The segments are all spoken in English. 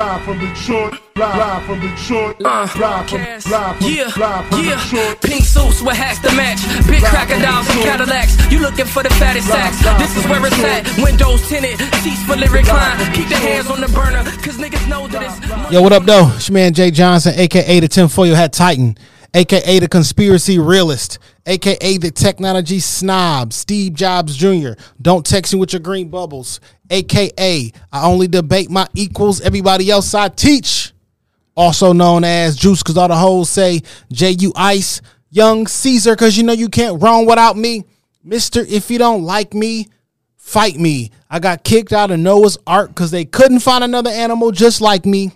Live from Detroit, live from Detroit, Uh, live from, Cass. live from, yeah, live from yeah. Detroit. Pink suits with hats to match. Big crocodiles and Cadillacs. You looking for the fattest sacks. This is where it's at. Windows tinted, seats for lyric line. Keep the hands on the burner, cause niggas know that it's. Yo, what up, though? It's your man Jay Johnson, aka the tinfoil hat titan, aka the conspiracy realist, aka the technology snob, Steve Jobs Jr. Don't text me with your green bubbles, aka I only debate my equals. Everybody else I teach. Also known as Juice, cause all the hoes say J U Ice, Young Caesar, cause you know you can't wrong without me, Mister. If you don't like me, fight me. I got kicked out of Noah's Ark because they couldn't find another animal just like me,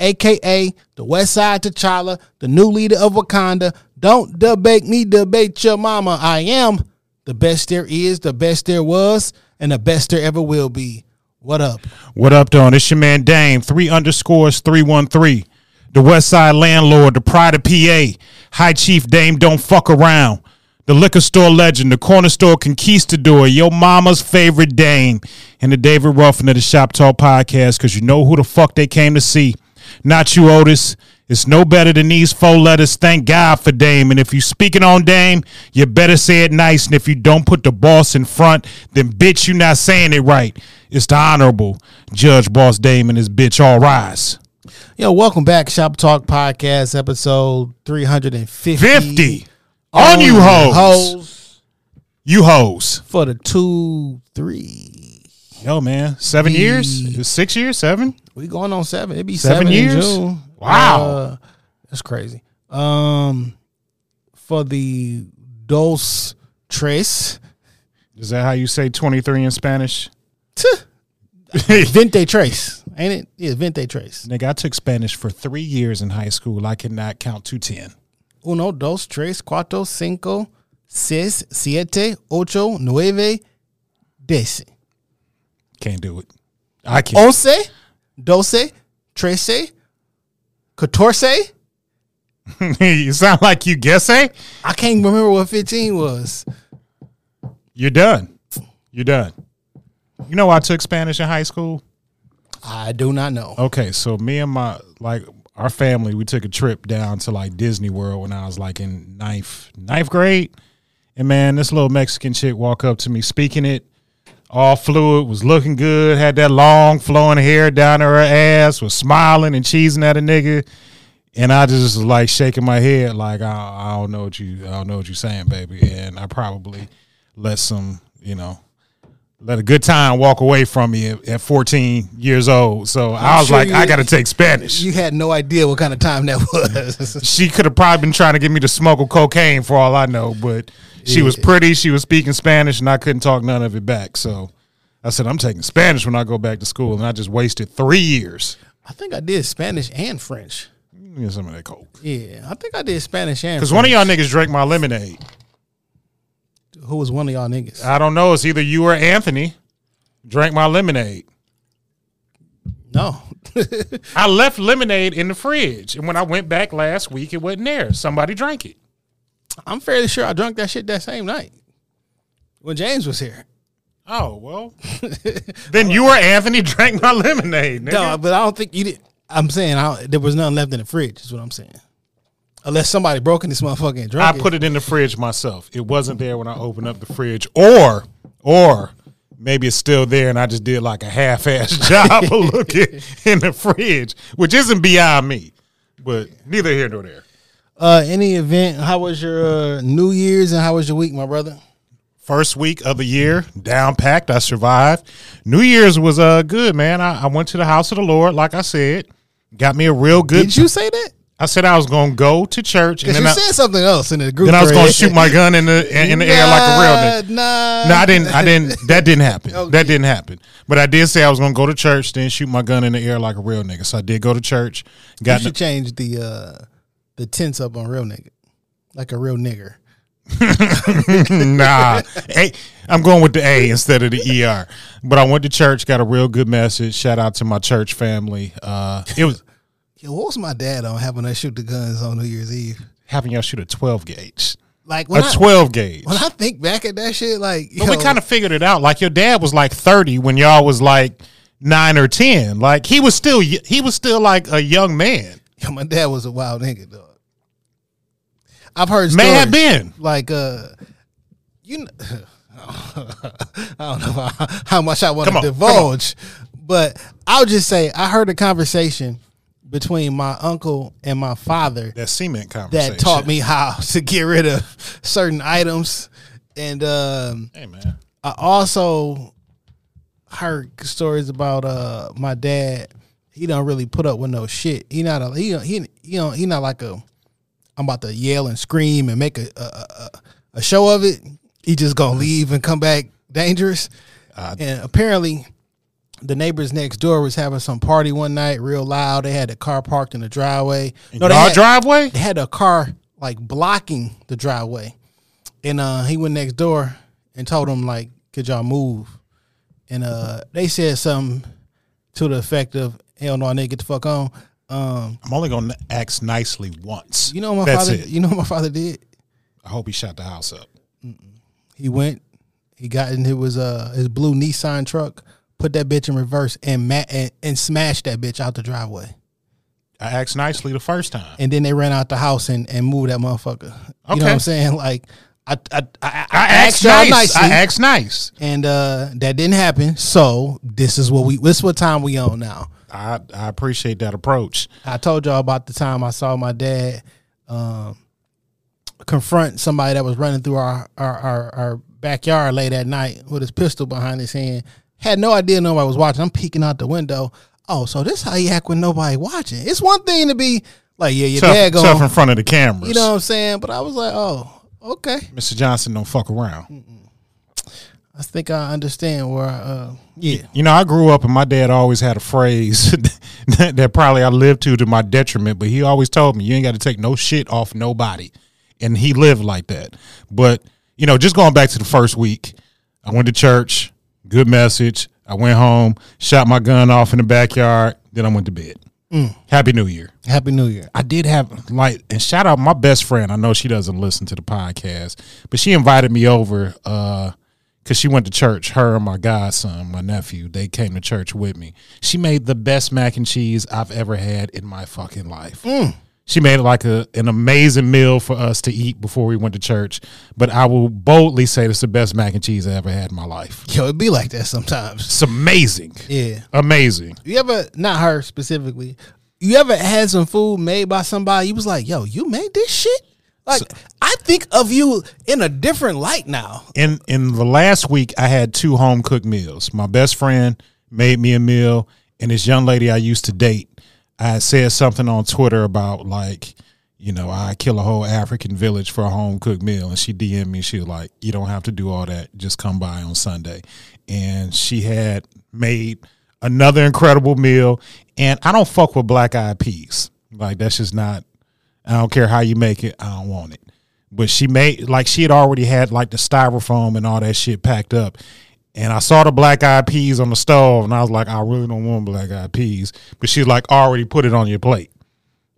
aka the West Side T'Challa, the new leader of Wakanda. Don't debate me, debate your mama. I am the best there is, the best there was, and the best there ever will be. What up? What up, though? It's your man Dame, three underscores, 313. The West Side Landlord, the Pride of PA, High Chief Dame Don't Fuck Around, the Liquor Store Legend, the Corner Store Conquistador, your mama's favorite Dame, and the David Ruffin of the Shop Talk Podcast, because you know who the fuck they came to see. Not you, Otis. It's no better than these four letters. Thank God for Dame. And if you speaking on Dame, you better say it nice. And if you don't put the boss in front, then bitch, you not saying it right. It's the honorable Judge Boss Dame and his bitch all rise. Yo, welcome back, Shop Talk Podcast, episode 350. 50 on you hoes. hoes You hoes. for the two, three. Yo, man. Seven The- years? Six years? Seven? We going on seven. It'd be Seven seven, years? in June. Wow. Uh, that's crazy. Um, for the dos tres, Is that how you say 23 in Spanish? vente tres, ain't it? Yeah, vente tres. Nigga, I took Spanish for three years in high school. I cannot count to 10. Uno, dos, tres, cuatro, cinco, seis, siete, ocho, nueve, diez. Can't do it. I can't. Once, doce, trece, catorce. you sound like you guessing. Eh? I can't remember what 15 was. You're done. You're done. You know I took Spanish in high school? I do not know. Okay, so me and my like our family, we took a trip down to like Disney World when I was like in ninth ninth grade. And man, this little Mexican chick walk up to me speaking it, all fluid, was looking good, had that long flowing hair down to her ass, was smiling and cheesing at a nigga. And I just was like shaking my head, like I, I don't know what you, I don't know what you're saying, baby. And I probably let some, you know, let a good time walk away from me at, at 14 years old. So I was sure like, you- I got to take Spanish. You had no idea what kind of time that was. she could have probably been trying to get me to smuggle cocaine for all I know, but she was pretty. She was speaking Spanish, and I couldn't talk none of it back. So I said, I'm taking Spanish when I go back to school, and I just wasted three years. I think I did Spanish and French. Some of that coke. Yeah, I think I did Spanish and French. Because one of y'all niggas drank my lemonade. Who was one of y'all niggas? I don't know. It's either you or Anthony drank my lemonade. no. I left lemonade in the fridge, and when I went back last week, it wasn't there. Somebody drank it. I'm fairly sure I drank that shit that same night when James was here. Oh well, then you or Anthony drank my lemonade. Nigga. No, but I don't think you did. I'm saying I, there was nothing left in the fridge. Is what I'm saying. Unless somebody broke in this motherfucker and I drank put it in the fridge myself. It wasn't there when I opened up the fridge, or or maybe it's still there and I just did like a half-ass job of looking in the fridge, which isn't beyond me. But neither here nor there. Uh, any event? How was your uh, New Year's and how was your week, my brother? First week of the year, down packed. I survived. New Year's was uh good, man. I, I went to the house of the Lord, like I said. Got me a real good. Did you say that? I said I was gonna go to church, and then you I, said something else in the group. then I was gonna shoot my gun in the in, in the air like a real nigga. Nah, No, I didn't. I didn't. That didn't happen. Okay. That didn't happen. But I did say I was gonna go to church, then shoot my gun in the air like a real nigga. So I did go to church. You Got should change the uh, the tense up on real nigga, like a real nigger. nah, A, I'm going with the A instead of the ER. But I went to church, got a real good message. Shout out to my church family. Uh, it was Yo, what was my dad on having us shoot the guns on New Year's Eve? having y'all shoot a 12 gauge, Like a I, 12 gauge. when I think back at that shit, like But we kind of figured it out. Like your dad was like 30 when y'all was like nine or 10. Like he was still he was still like a young man. Yo, my dad was a wild nigga, dog. I've heard May stories, have been. like uh, you. Know, I don't know how, how much I want to divulge, but I'll just say I heard a conversation between my uncle and my father That cement conversation. that taught me how to get rid of certain items, and um, Hey man. I also heard stories about uh my dad. He don't really put up with no shit. He not a he he you know he not like a I'm about to yell and scream and make a a, a, a show of it. He just gonna leave and come back dangerous. and apparently, the neighbors next door was having some party one night, real loud. They had a car parked in the driveway. No, they our had- driveway? they had a car like blocking the driveway, and uh, he went next door and told them like, "Could y'all move?" And uh, they said something to the effect of, "Hell no, nigga, get the fuck on." Um, I'm only gonna ask nicely once. you know what my That's father. it. You know what my father did? I hope he shot the house up. He went, he got in his uh his blue Nissan truck, put that bitch in reverse, and ma- and, and smashed that bitch out the driveway. I asked nicely the first time. And then they ran out the house and, and moved that motherfucker. You know what I'm saying? Like I I I, I, I asked y'all nice. nicely. I asked nice. and uh that didn't happen. So this is what we this is what time we on now. I I appreciate that approach. I told y'all about the time I saw my dad um confront somebody that was running through our our, our our backyard late at night with his pistol behind his hand. Had no idea nobody was watching. I'm peeking out the window. Oh, so this how you act when nobody watching. It's one thing to be like, yeah, your Tough, dad tough in front of the cameras. you know what I'm saying? But I was like, oh, okay. Mr. Johnson don't fuck around. I think I understand where. Uh, yeah, You know, I grew up and my dad always had a phrase that, that probably I lived to to my detriment, but he always told me, you ain't got to take no shit off nobody. And he lived like that. But, you know, just going back to the first week, I went to church, good message. I went home, shot my gun off in the backyard, then I went to bed. Happy New Year. Happy New Year. I did have like and shout out my best friend. I know she doesn't listen to the podcast, but she invited me over uh because she went to church. Her and my godson, my nephew, they came to church with me. She made the best mac and cheese I've ever had in my fucking life. Mm. She made like a an amazing meal for us to eat before we went to church. But I will boldly say it's the best mac and cheese I ever had in my life. Yo, it be like that sometimes. It's amazing. Yeah. Amazing. You ever not her specifically? You ever had some food made by somebody? You was like, "Yo, you made this shit." Like, I think of you in a different light now. in in the last week I had two home cooked meals. My best friend made me a meal, and this young lady I used to date, I said something on Twitter about like, you know, I kill a whole African village for a home cooked meal, and she DM'd me. She was like, "You don't have to do all that. Just come by on Sunday." And she had made another incredible meal, and I don't fuck with black eyed peas. Like that's just not. I don't care how you make it. I don't want it. But she made like she had already had like the styrofoam and all that shit packed up. And I saw the black eyed peas on the stove, and I was like, I really don't want black eyed peas. But she's like, already put it on your plate.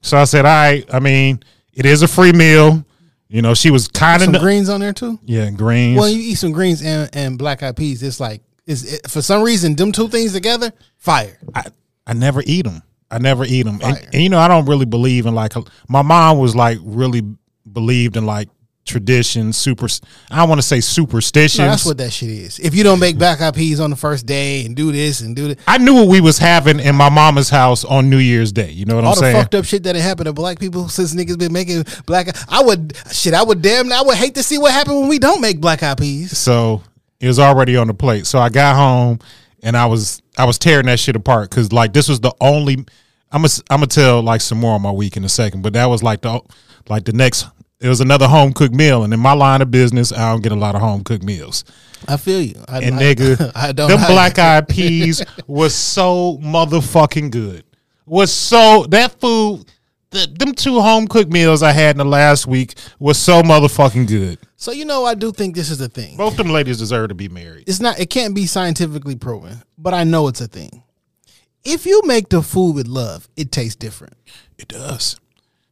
So I said, all right. I mean, it is a free meal. You know, she was kind of Some of greens on there too. yeah greens. Well, you eat some greens and, and black eyed peas. It's like is it, for some reason them two things together, fire. I, I never eat them. I never eat them. And, and, you know, I don't really believe in like my mom was like really believed in like tradition, super. I don't want to say superstitions. No, that's what that shit is. If you don't make black eyed peas on the first day and do this and do that, I knew what we was having in my mama's house on New Year's Day. You know what all I'm saying? All the fucked up shit that had happened to black people since niggas been making black. I would shit. I would damn. I would hate to see what happened when we don't make black eyed peas. So it was already on the plate. So I got home and I was I was tearing that shit apart because like this was the only. I'm gonna I'm gonna tell like some more on my week in a second, but that was like the like the next. It was another home cooked meal, and in my line of business, I don't get a lot of home cooked meals. I feel you. I, And I- nigga, I don't. them black eyed peas was so motherfucking good. Was so that food. The, them two home cooked meals I had in the last week was so motherfucking good. So you know, I do think this is a thing. Both them ladies deserve to be married. It's not. It can't be scientifically proven, but I know it's a thing. If you make the food with love, it tastes different. It does.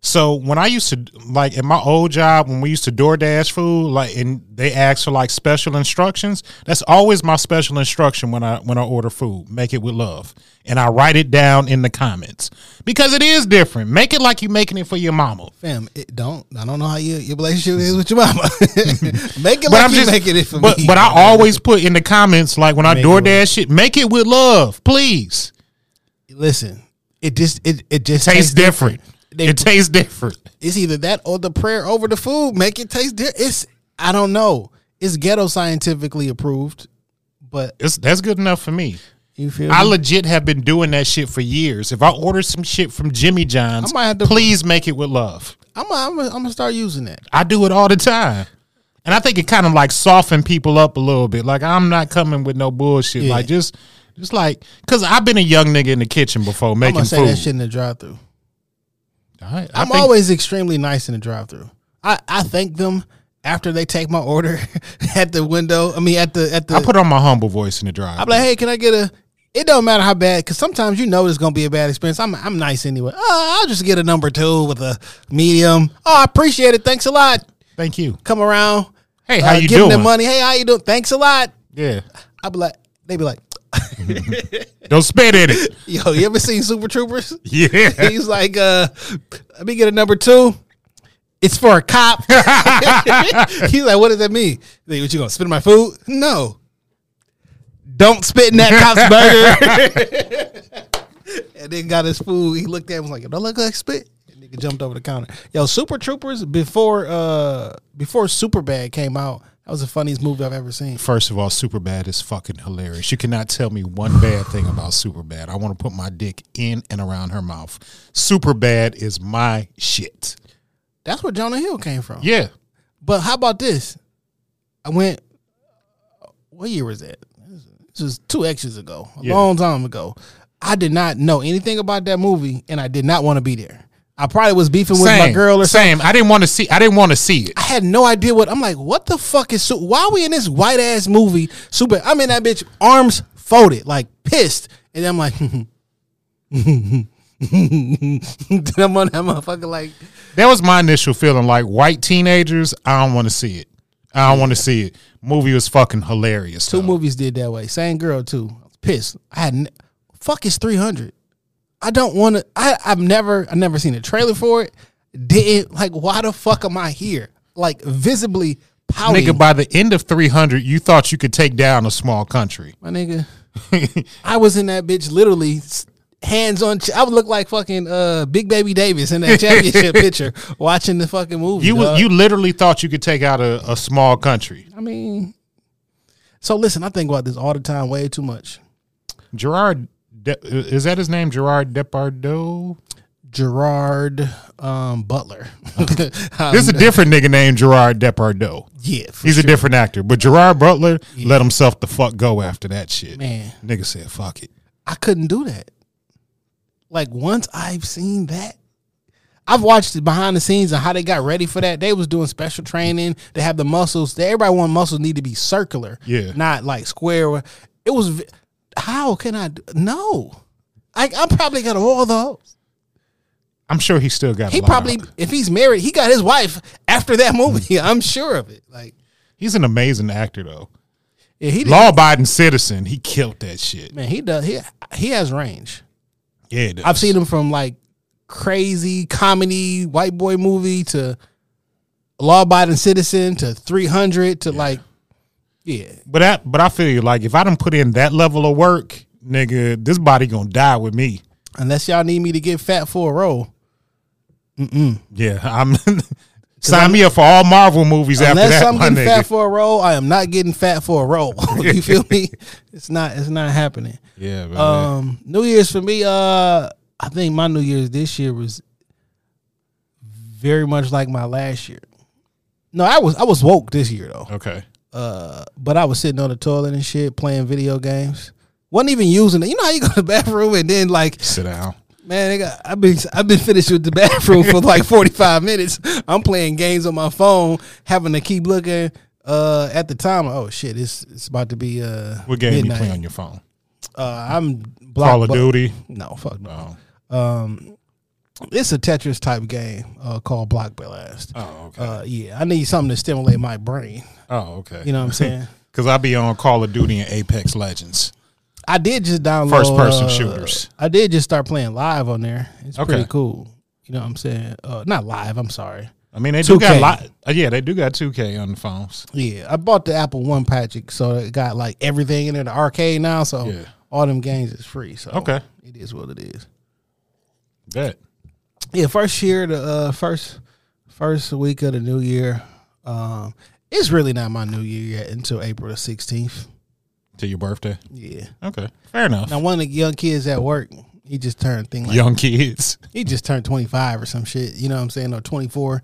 So when I used to like in my old job when we used to DoorDash food, like and they ask for like special instructions, that's always my special instruction when I when I order food. Make it with love. And I write it down in the comments. Because it is different. Make it like you're making it for your mama. Fam, it don't. I don't know how your, your relationship is with your mama. make it like you making it for but, me. But I always put in the comments, like when I Make it DoorDash shit, make it with love, please. listen. It just it it just Tastes different. They- it tastes different. It's either that or the prayer over the food make it taste different. It's I don't know. It's ghetto scientifically approved, but It's that's good enough for me. you feel me? I me? legit have been doing that shit for years. If I order some shit from Jimmy John's, I might have to- please make it with love. I'm I'm I'm gonna start using that. I do it all the time. And I think it kind of like soften people up a little bit. Like I'm not coming with no bullshit. Yeah. Like just just like cuz I've been a young nigga in the kitchen before making I'm gonna say food. that shit in the drive-through. I, I I'm think- always extremely nice in the drive-through. I I thank them after they take my order at the window. I mean at the at the. I put on my humble voice in the drive. I'm like, hey, can I get a? It don't matter how bad, because sometimes you know it's gonna be a bad experience. I'm I'm nice anyway. Oh, I'll just get a number two with a medium. Oh, I appreciate it. Thanks a lot. Thank you. Come around. Hey, how uh, you give them doing? the money. Hey, how you doing? Thanks a lot. Yeah. I be like, they'd be like, Don't spit in it. yo, you ever seen Super Troopers? Yeah. He's like, uh, let me get a number two. It's for a cop. He's like, what does that mean? Like, what you gonna spit in my food? No. Don't spit in that cop's burger. and then got his food. He looked at him was like, don't look like spit. And nigga jumped over the counter. Yo, Super Troopers before uh before Superbad came out, that was the funniest movie I've ever seen. First of all, Superbad is fucking hilarious. You cannot tell me one bad thing about Superbad. I want to put my dick in and around her mouth. Superbad is my shit. That's where Jonah Hill came from. Yeah. But how about this? I went. What year was that? This was two X's ago, a Yeah. long time ago. I did not know anything about that movie, and I did not want to be there. I probably was beefing with my girl or something. Same. I didn't want to see. I didn't want to see it. I had no idea what I'm like. What the fuck is why are we in this white ass movie? Super. I'm in that bitch, arms folded, like pissed, and I'm like, I'm on that motherfucker like. That was my initial feeling. Like white teenagers, I don't want to see it. I don't want to see it. Movie was fucking hilarious. Two though. movies did that way. Same girl too. Pissed. I had n- fuck is three hundred. I don't want to. I I've never I never seen a trailer for it. Didn't like why the fuck am I here? Like visibly pouting. Nigga, by the end of 300, you thought you could take down a small country. my nigga. I was in that bitch literally hands on. ch- I would look like fucking uh Big Baby Davis in that championship picture watching the fucking movie. You was, you literally thought you could take out a, a small country. I mean, so listen. I think about this all the time, way too much. Gerard, De- is that his name? Gerard Depardieu? Gerard um, Butler. There's a different nigga named Gerard Depardieu. yeah, He's a different actor. But Gerard Butler let himself the fuck go after that shit. Man. Nigga said, fuck it. I couldn't do that. Like once I've seen that, I've watched it behind the scenes and how they got ready for that. They was doing special training. They have the muscles. Everybody want muscles need to be circular, Yeah. not like square. It was. How can I? Do, no, I, I probably got all those. I'm sure he still got He a lot probably, if he's married, he got his wife after that movie. I'm sure of it. Like, He's an amazing actor, though. yeah, he Law abiding citizen. He killed that shit. man, he does. He he has range. Yeah, it I've seen him from like crazy comedy white boy movie to law abiding citizen to 300 to like yeah But that, but I feel you. Like if I don't put in that level of work, nigga, this body gonna die with me. unless y'all need me to get fat for a role Mm. Yeah, I'm. sign me up for all Marvel movies after unless that, i'm getting fat for a role i am not getting fat for a role you feel me it's not it's not happening yeah, man. um new year's for me uh i think my new year's this year was very much like my last year no i was i was woke this year though okay. Uh, but I was sitting on the toilet and shit playing video games. wasn't even using it. You know how you go to the bathroom and then like Sit down. Man, got, I've been I've been finished with the bathroom for like forty five minutes. I'm playing games on my phone, having to keep looking. Uh, at the time, oh shit, it's it's about to be uh. What game you midnight. play on your phone? Uh, I'm block, Call of Duty. No, fuck no. Oh, Um, it's a Tetris type game uh, called Block Blast. oh okay. Uh, yeah, I need something to stimulate my brain. oh, okay. You know what I'm saying? Because I be on Call of Duty and Apex Legends. I did just download First-person uh, shooters. I did just start playing live on there. It's Okay. pretty cool. You know what I'm saying? Uh, not live. I'm sorry. I mean, they do 2K. got lot. Uh, yeah, they do got 2K on the phones. Yeah, I bought the Apple One package, so it got like everything in there. The arcade now, so Yeah. all them games is free. So Okay. it is what it is. Bet. Yeah, first year, the uh, first first week of the new year. Um, it's really not my new year yet until April the sixteenth. To your birthday. Yeah. Okay. Fair enough. Now one of the young kids at work, he just turned thing like Young kids. he just turned twenty five or some shit. You know what I'm saying? Or twenty four.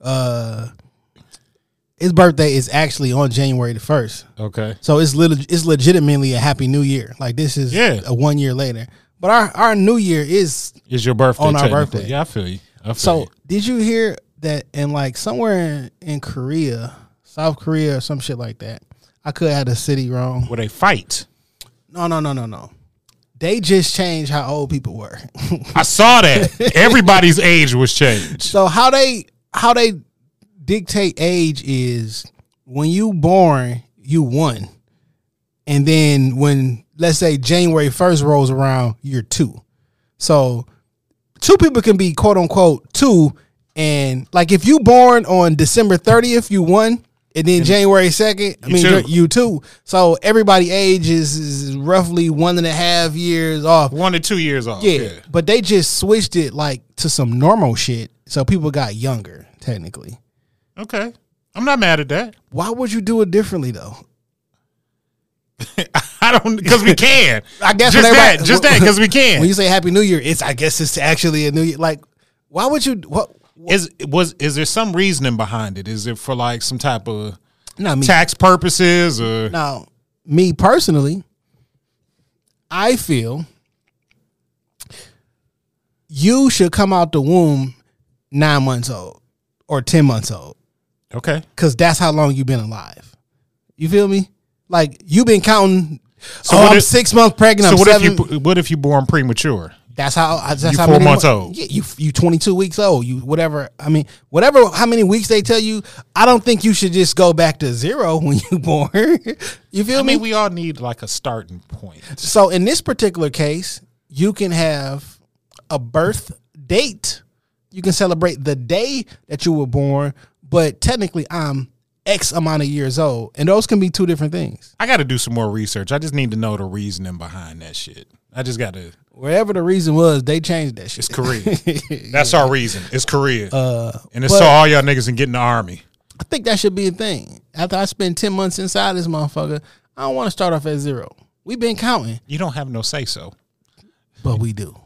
Uh, his birthday is actually on January the first. Okay. So it's little it's legitimately a happy new year. Like this is Yeah. a one year later. But our, our new year is Is your birthday On our birthday. Yeah, I feel you. I feel so you. did you hear that in like somewhere in, in Korea, South Korea or some shit like that? I could have the city wrong. Where they fight. No, no, no, no, no. They just changed how old people were. I saw that. Everybody's age was changed. so how they how they dictate age is when you born, you won. And then when let's say January 1st rolls around, you're two. So two people can be quote unquote two. And like if you born on December 30th, you won. And then January 2nd, I mean, you're- you too. So everybody age is, is roughly one and a half years off. One to two years off. Yeah, Yeah. but they just switched it like to some normal shit, so people got younger. Technically, Okay. I'm not mad at that. why would you do it differently though? I don't because we can. I guess just that, just that because we can. When you say Happy New Year, it's I guess it's actually a New Year. Like, why would you? What? is was is there some reasoning behind it? Is it for like some type of Not me. tax purposes or Now, me personally, I feel you should come out the womb nine months old or ten months old. okay? because that's how long you've been alive. You feel me? Like you've been counting. So oh, I'm if- six months pregnant. So I'm what seven. if you what if you born premature? that's how. That's You how four many months mo- old. Yeah, you you 22 weeks old. You whatever. I mean, whatever. How many weeks they tell you? I don't think you should just go back to zero when you born. you feel I me? mean, we all need like a starting point. So in this particular case, you can have a birth date. You can celebrate the day that you were born, but technically I'm X amount of years old, and those can be two different things. I got to do some more research. I just need to know the reasoning behind that shit. I just got to. Wherever the reason was, they changed that shit. It's Korea. That's our reason. It's Korea, Uh, and it's so all y'all niggas can get in the army. I think that should be a thing. After I spend ten months inside this motherfucker, I don't want to start off at zero. We've been counting, You don't have no say so. but we do.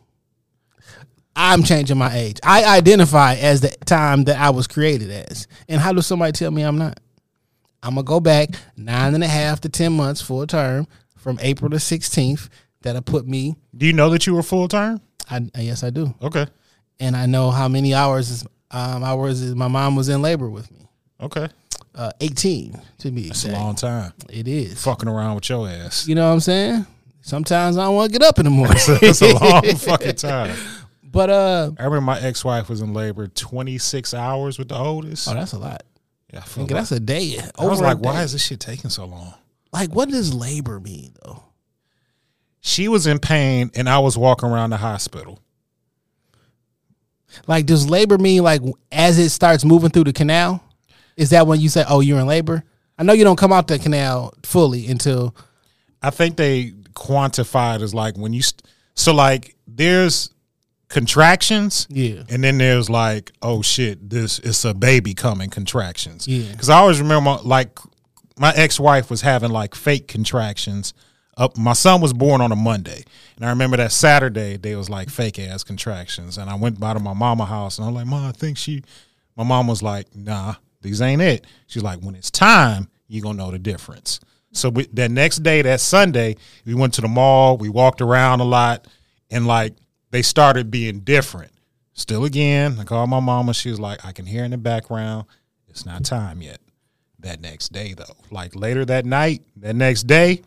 I'm changing my age. I identify as the time that I was created as. And how does somebody tell me I'm not? I'm gonna go back nine and a half to ten months full term from April the 16th. That'll put me. Do you know that you were full term? I yes, I do, Okay. and I know how many hours is, um, hours is my mom was in labor with me. Okay. Uh, 18 to be It's a long time. It is. Fucking around with your ass. You know what I'm saying? Sometimes I don't want to get up in the morning. It's a long fucking time. but uh, I remember my ex wife was in labor 26 hours with the oldest. oh, that's a lot. Yeah, I, feel like, that's a day. I was like, why is this shit taking so long? like what does labor mean though? She was in pain and I was walking around the hospital. Like does labor mean like as it starts moving through the canal? Is that when you say, "Oh, you're in labor"? I know you don't come out the canal fully until I think they quantify it as like when you, st- so like there's contractions. Yeah. And then there's like, oh shit, this it's a baby coming contractions. Yeah. Because I always remember like my ex wife was having like fake contractions. Up, my son was born on a Monday, and I remember that Saturday they was like fake ass contractions, and I went by to my mama house, and I'm like, Mom, I think she. My mom was like, Nah, these ain't it. She's like, When it's time, you gonna know the difference. So we, that next day, that Sunday, we went to the mall. We walked around a lot, and like they started being different. Still again, I called my mama. She was like, I can hear in the background. It's not time yet. That next day though, like later that night, that next day,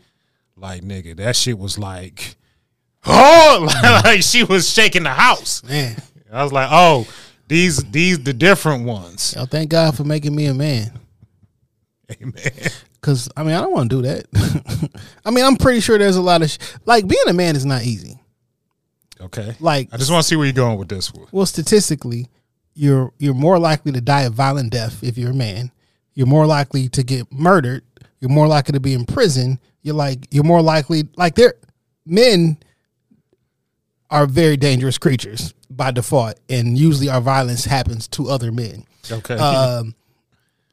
like nigga, that shit was like, oh, like she was shaking the house. Man, I was like, oh, these these the different ones. yo, thank God for making me a man. Amen. Cause I mean, I don't want to do that. I mean, I'm pretty sure there's a lot of sh- like being a man is not easy. Okay. Like, I just want to see where you're going with this one. well, statistically, you're you're more likely to die a violent death if you're a man. You're more likely to get murdered. You're more likely to be in prison. You're like you're more likely like they're men are very dangerous creatures by default, and usually our violence happens to other men. Okay. um,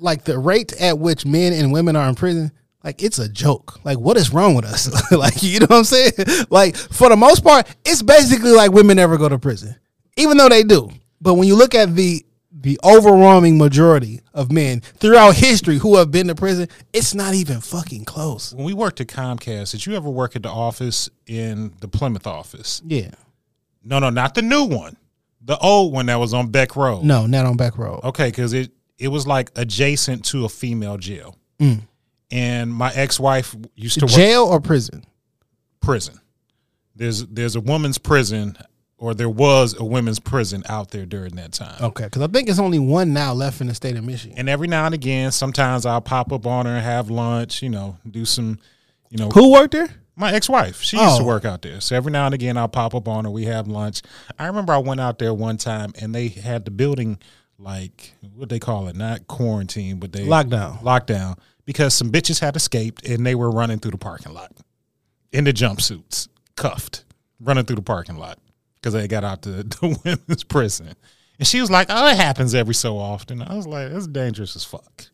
like the rate at which men and women are in prison, like it's a joke. Like what is wrong with us? like you know what I'm saying? Like for the most part, it's basically like women never go to prison, even though they do. But when you look at the the overwhelming majority of men throughout history who have been to prison, it's not even fucking close. when we worked at Comcast, did you ever work at the office in the Plymouth office? Yeah, No, no, not the new one. The old one that was on Beck Road. no, not on back row. Okay, because it it was like adjacent to a female jail. Mm. And my ex wife used to work Jail or prison? prison. There's there's a woman's prison, or there was a women's prison out there during that time. Okay, because I think it's only one now left in the state of Michigan. And every now and again, sometimes I'll pop up on her and have lunch. You know, do some, you know, Who worked there? My ex-wife, she used to Oh. work out there. So every now and again, I'll pop up on her. We have lunch. I remember I went out there one time and they had the building like what they call it, not quarantine, but they Lockdown. Lockdown because some bitches had escaped and they were running through the parking lot in the jumpsuits, cuffed, running through the parking lot because they got out to the women's prison. And she was like, "Oh, it happens every so often." I was like, "That's dangerous as fuck."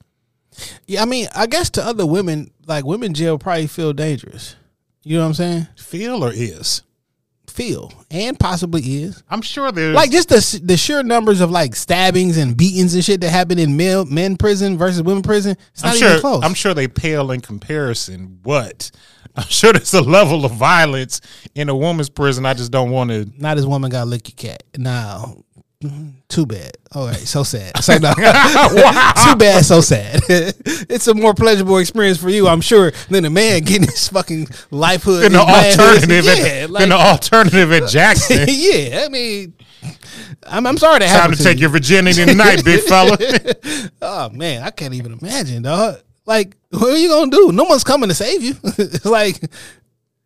Yeah, I mean, I guess to other women, like women jail probably feel dangerous. You know what I'm saying? Feel or is? Feel and possibly is I'm sure there's like just the the sheer numbers of like stabbings and beatings and shit that happen in male men prison versus women prison. It's not I'm even sure. close. I'm sure they pale in comparison, but I'm sure there's a level of violence in a woman's prison. I just don't want to. not as woman got lick your cat. No, too bad. All right, so sad. No. Too bad, so sad. it's a more pleasurable experience for you, I'm sure, than a man getting his fucking life hood. Than the alternative, Yeah, at, like- the alternative at Jackson. yeah, I mean, I'm, I'm sorry to Time happened to take you. your virginity tonight, big fella. Oh man, I can't even imagine, dog. Like, what are you gonna do? No one's coming to save you. like,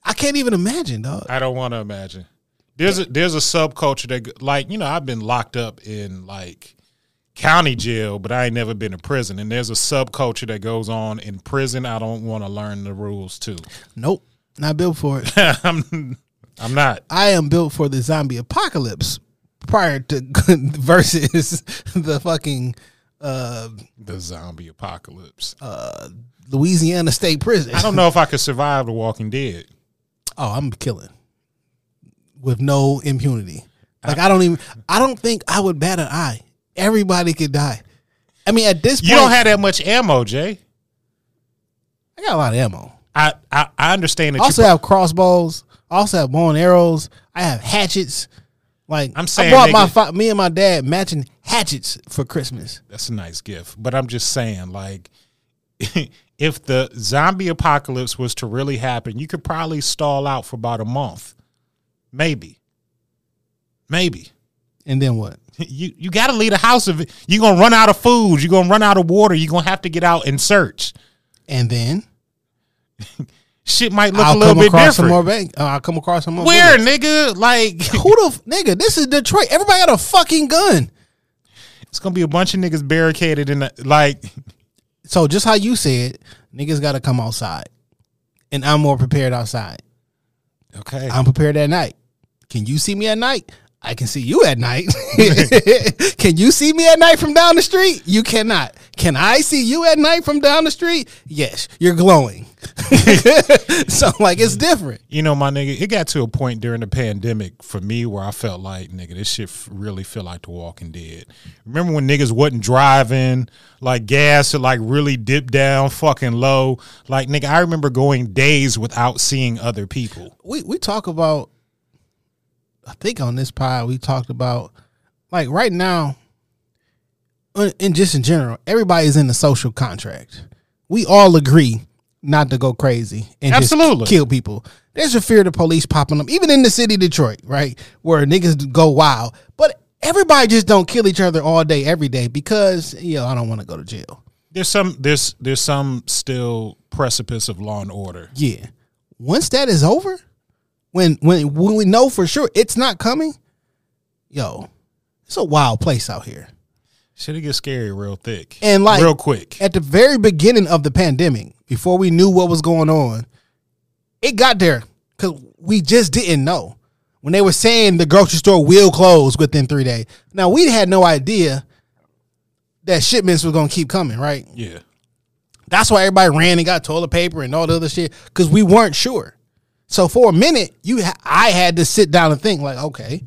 I can't even imagine, dog. I don't want to imagine. There's a there's a subculture that like you know I've been locked up in like county jail, but I ain't never been to prison. And there's a subculture that goes on in prison. I don't want to learn the rules too. Nope, not built for it. I'm I'm not. I am built for the zombie apocalypse prior to versus the fucking uh, The zombie apocalypse. Uh Louisiana State Prison. I don't know if I could survive The Walking Dead. Oh, I'm killing with no impunity. Like I don't even. I don't think I would bat an eye. Everybody could die. I mean, at this point, You don't have that much ammo, Jay. I got a lot of ammo. I I, I understand that I also have crossbows. I also have bow and arrows. I have hatchets. Like I'm saying, I bought my nigga- fa- me and my dad matching hatchets for Christmas. That's a nice gift, but I'm just saying, like, if the zombie apocalypse was to really happen, you could probably stall out for about a month, maybe, maybe. And then what? You you got to leave the house of it. You're gonna run out of food. You're gonna run out of water. You're gonna have to get out and search. And then Shit might look I'll a little bit across some different. more bank. Uh, I'll come across some more. Where, bullets. nigga? Like, Who the f- nigga? This is Detroit. Everybody got a fucking gun. it's gonna be a bunch of niggas barricaded in the like. So just how you said, niggas got to come outside, and I'm more prepared outside. Okay, I'm prepared at night. Can you see me at night? I can see you at night. can you see me at night from down the street? You cannot. Can I see you at night from down the street? Yes, you're glowing. so like it's different. You know, my nigga, it got to a point during the pandemic for me where I felt like, nigga, this shit really feel like The Walking Dead. Remember when niggas wasn't driving, like gas had like really dipped down fucking low? Like, nigga, I remember going days without seeing other people. We we talk about I think on this pod we talked about like right now, and just in general, everybody's in the social contract. We all agree not to go crazy and Absolutely. just kill people. There's a fear of the police popping up, even in the city of Detroit, right, where niggas go wild. But everybody just don't kill each other all day, every day because yo, I don't want to go to jail. There's some there's there's some still precipice of law and order. Yeah. Once that is over, when when when we know for sure it's not coming, yo, it's a wild place out here. Shit, it gets scary real thick And like real quick. at the very beginning of the pandemic, before we knew what was going on, it got there because we just didn't know. When they were saying the grocery store will close within three days, now we had no idea that shipments were going to keep coming, right? Yeah. That's why everybody ran and got toilet paper and all the other shit because we weren't sure. So for a minute, you ha- I had to sit down and think like, okay,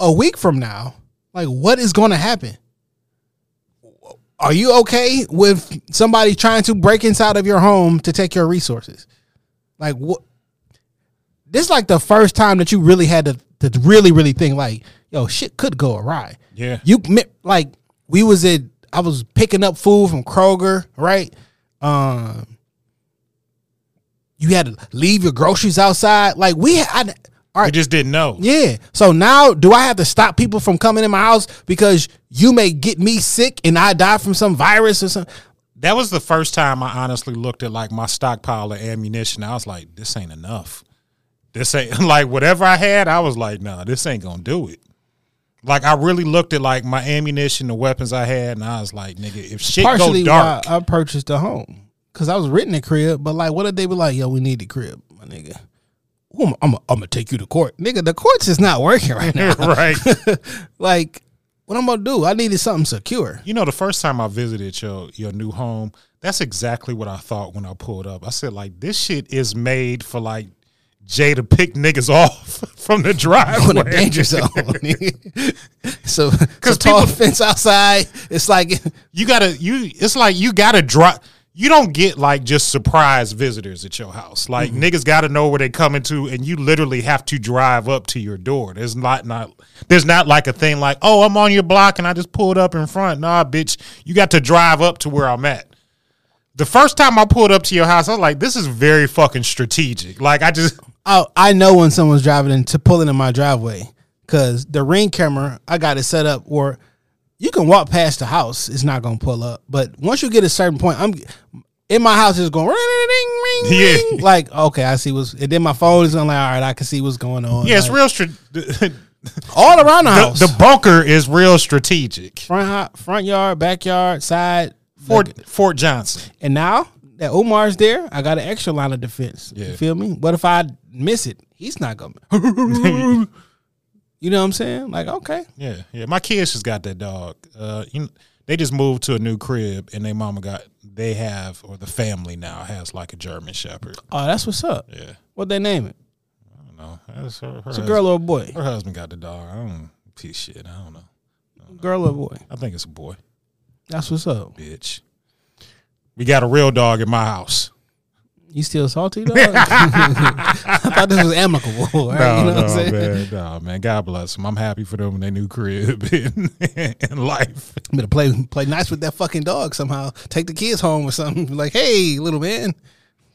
a week from now, like what is going to happen? Are you okay with somebody trying to break inside of your home to take your resources? Like what? This is like the first time that you really had to, to really really think like, yo, shit could go awry. Yeah. You like we was at I was picking up food from Kroger, right? Um you had to leave your groceries outside. Like we I, all We just didn't know. yeah. So now do I have to stop people from coming in my house because you may get me sick and I die from some virus or something? That was the first time I honestly looked at like my stockpile of ammunition. I was like, this ain't enough. This ain't like whatever I had, I was like, nah, this ain't gonna do it. Like I really looked at like my ammunition, the weapons I had, and I was like, nigga, if shit Partially go dark, I purchased a home. Cause I was written a crib, but like what if they be like, yo, we need the crib, my nigga. I'm, I'm, I'm gonna take you to court. Nigga, the courts is not working right now. right? like, what I'm gonna do? I needed something secure. You know, the first time I visited your your new home, that's exactly what I thought when I pulled up. I said, like, this shit is made for like Jay to pick niggas off from the driveway. on a danger zone. so, so tall people- fence outside. It's like you gotta you it's like you gotta drop you don't get like just surprise visitors at your house. Like mm-hmm. niggas gotta know where they coming to and you literally have to drive up to your door. There's not not there's not like a thing like oh i'm on your block and i just pulled up in front. Nah bitch. You got to drive up to where i'm at. The first time i pulled up to your house i was like this is very fucking strategic. Like i just oh, I know when someone's driving into pulling in my driveway because the ring camera I got it set up where you can walk past the house. It's not gonna pull up, but once you get a certain point, I'm in my house. It's going ring ring ring Yeah. Like okay, I see what's. And then my phone is on. Like all right, I can see what's going on. yeah it's Like, real stra- all around the the, house. the bunker is real strategic front front yard, backyard, side. fort fort johnson And now that Omar's there, I got an extra line of defense. Yeah. You feel me? What if I miss it? He's not gonna. you know what I'm saying? Like, okay, Yeah, yeah. My kids just got that dog. Uh, you kn- they just moved to a new crib, and their mama got. They have, or the family now has like a German Shepherd. oh, that's what's up. Yeah, What they name it? I don't know. That's her, her It's a girl or a boy? Her husband got the dog. I don't piece shit. I don't know. Girl or boy? I think it's a boy, That's what's up. bitch. We got a real dog in my house. You still salty dog? I thought this was amicable. Right? No, you know no, what I'm man, no, man. God bless them. I'm happy for them in their new crib and, in life. I'm gonna play play nice with that fucking dog somehow. Take the kids home or something. Like, hey, little man,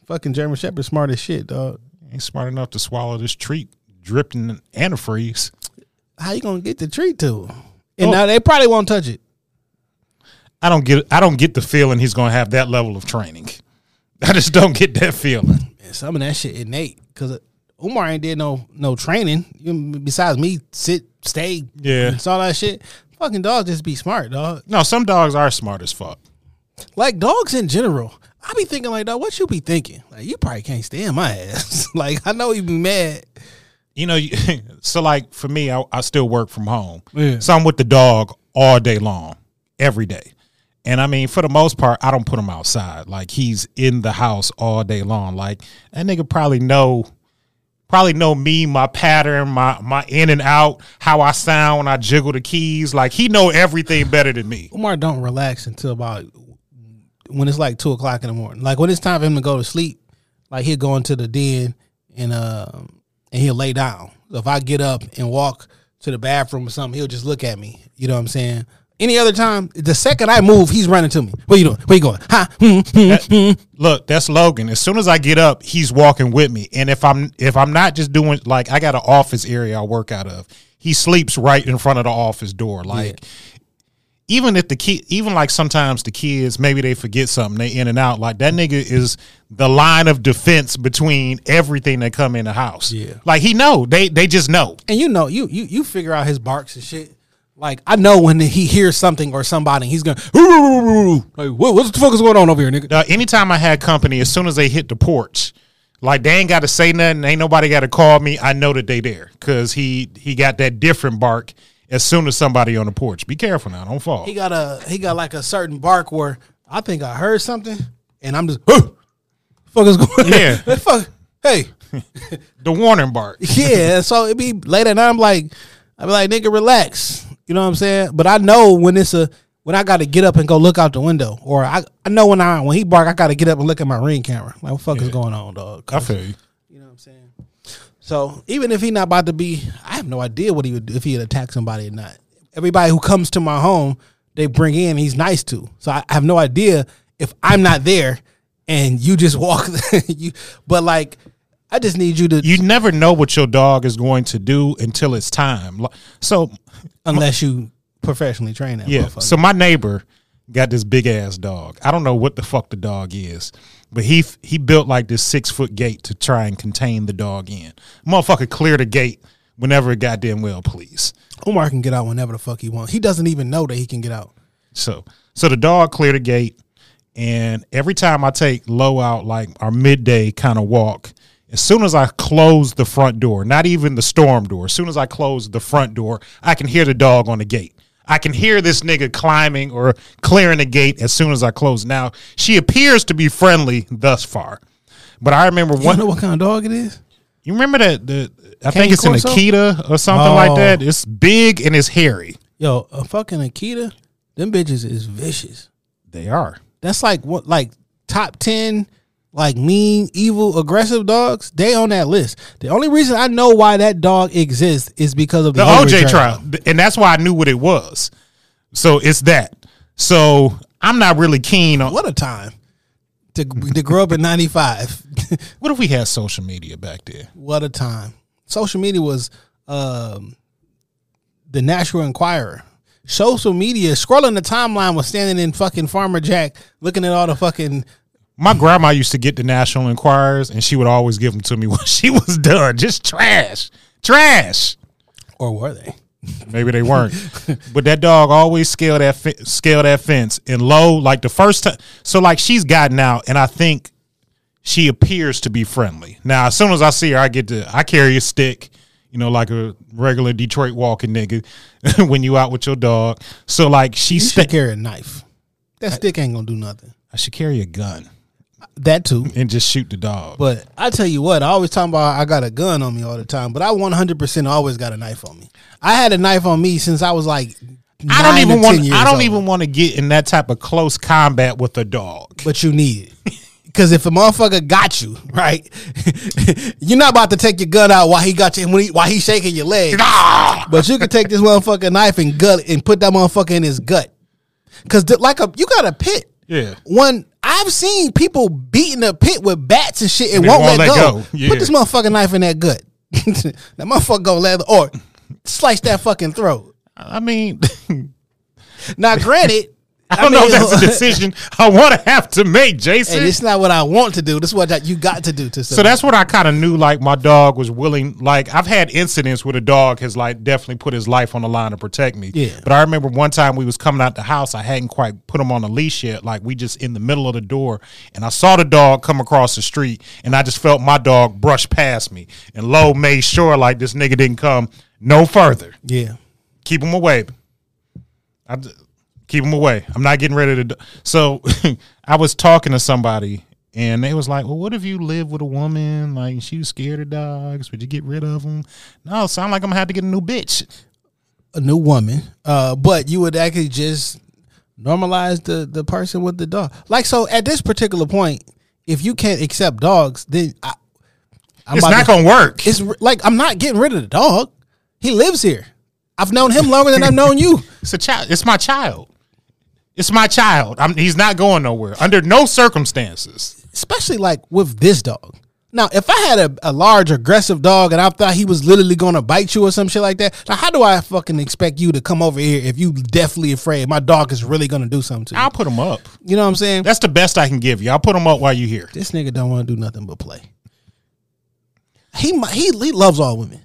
fucking German Shepherd, smart as shit, dog. Ain't smart enough to swallow this treat dripped in antifreeze. How you gonna get the treat to him? And Oh. now they probably won't touch it. I don't get I don't get the feeling he's going to have that level of training. I just don't get that feeling. And some of that shit innate because uh, Umar ain't did no no training. You- Besides me, sit, stay, Yeah. and all that shit. Fucking dogs just be smart, dog. No, some dogs are smart as fuck. Like dogs in general. I be thinking like, dog, what you be thinking? Like you probably can't stand my ass. like I know you be mad. You know, so like for me, I, I still work from home. Yeah. So I'm with the dog all day long, every day. And I mean, for the most part, I don't put him outside. Like he's in the house all day long. Like that nigga probably know, probably know me, my pattern, my my in and out, how I sound when I jiggle the keys. Like he know everything better than me. Umar don't relax until about when it's like two o'clock in the morning. Like when it's time for him to go to sleep, like he'll go into the den and uh, and he'll lay down. So if I get up and walk to the bathroom or something, he'll just look at me. You know what I'm saying? Any other time, the second I move, he's running to me. What you doing? Where you going? Huh? Hmm, hmm, hmm. Look, that's Logan. As soon as I get up, he's walking with me. And if I'm if I'm not just doing like I got an office area I work out of, he sleeps right in front of the office door. Like even if the kid even like sometimes the kids maybe they forget something, they in and out. Like that nigga is the line of defense between everything that come in the house. Yeah. Like he know. They they just know. And you know, you you you figure out his barks and shit. Like I know when he hears something or somebody, he's going, like, what, what the fuck is going on over here, nigga? Uh, anytime I had company, as soon as they hit the porch, like they ain't got to say nothing, ain't nobody got to call me. I know that they there because he he got that different bark as soon as somebody on the porch. Be careful now, don't fall. He got a he got like a certain bark where I think I heard something, and I'm just, huh, fuck is going? Yeah. on? fuck, hey, the warning bark. yeah. So it be late at night. I'm like, I be like, nigga, relax. You know what I'm saying? But I know when it's a when I got to get up and go look out the window, or I, I know when I when he bark, I got to get up and look at my ring camera. Like, what the fuck is going on, dog? I feel you. You know what I'm saying? So even if he not about to be, I have no idea what he would do if he'd attack somebody or not. Everybody who comes to my home, they bring in, he's nice to. So I have no idea if I'm not there and you just walk. you, but like, I just need you to, You never know what your dog is going to do until it's time. So unless you professionally train that. Yeah. So my neighbor got this big ass dog. I don't know what the fuck the dog is, but he he built like this six foot gate to try and contain the dog in. Motherfucker clear the gate whenever it goddamn well please. Omar can get out whenever the fuck he wants. He doesn't even know that he can get out. So so the dog cleared the gate, and every time I take Low out like our midday kind of walk. As soon as I close the front door, not even the storm door, as soon as I close the front door, I can hear the dog on the gate. I can hear this nigga climbing or clearing the gate as soon as I close. Now, she appears to be friendly thus far. But I remember You one know what kind of dog it is? you remember that the I Cane think it's an Akita or something Oh. like that. It's big and it's hairy. Yo, a fucking Akita, them bitches is vicious. They are. That's like what like top ten like mean, evil, aggressive dogs. They on that list. The only reason I know why that dog exists is because of the, the OJ trial, and that's why I knew what it was. So it's that. So I'm not really keen on. What a time to to grow up in '95. What if we had social media back there? what a time. Social media was um, the National Enquirer. Social media, scrolling the timeline was standing in fucking Farmer Jack, looking at all the fucking My grandma used to get the National Enquirers, and she would always give them to me when she was done. Just trash, trash. or were they? Maybe they weren't, but that dog always scale that fe- scale that fence and low. Like the first time, so like she's gotten out, and I think she appears to be friendly. Now, as soon as I see her, I get to I carry a stick, you know, like a regular Detroit walking nigga. when you out with your dog, so like she should carry a knife. That stick ain't gonna do nothing. I should carry a gun That too. and just shoot the dog. But I tell you what, I always talk about I got a gun on me all the time, but I 100% always got a knife on me. I had a knife on me since I was like I don't nine even want. 10 years I don't old. even want to get in that type of close combat with a dog. but you need it. Because if a motherfucker got you, right, you're not about to take your gun out while he got you when he, while he's shaking your leg. But you can take this motherfucking knife and gut and put that motherfucker in his gut. Because like a you got a pit. Yeah. When I've seen people beating a pit with bats and shit and They won't, won't let, let go. go. Yeah. Put this motherfucking knife in that gut. that motherfucker go leather or slice that fucking throat. I mean, Now, granted, I don't know if that's a decision I want to have to make, Jason. And it's not what I want to do. This is what you got to do to. so that's what I kind of knew. Like my dog was willing. Like I've had incidents where the dog has like definitely put his life on the line to protect me. Yeah. But I remember one time we was coming out the house. I hadn't quite put him on a leash yet. Like we just in the middle of the door, and I saw the dog come across the street, and I just felt my dog brush past me. And Low made sure like this nigga didn't come no further. yeah. keep him away. I d- keep them away. I'm not getting ready to. Do- so I was talking to somebody, and they was like, "Well, what if you live with a woman? Like she was scared of dogs? Would you get rid of them?" No, sound like I'm gonna have to get a new bitch. a new woman, uh, but you would actually just normalize the the person with the dog. Like so, at this particular point, if you can't accept dogs, then I, I'm it's not to- gonna work. It's like I'm not getting rid of the dog. He lives here. I've known him longer than I've known you. It's a child. It's my child. It's my child. I'm, he's not going nowhere under no circumstances. Especially like with this dog. Now, if I had a, a large aggressive dog and I thought he was literally gonna bite you or some shit like that, now how do I fucking expect you to come over here if you definitely afraid my dog is really gonna do something to you? I'll put him up. You know what I'm saying? That's the best I can give you. I'll put him up while you're here. This nigga don't want to do nothing but play. He he he loves all women.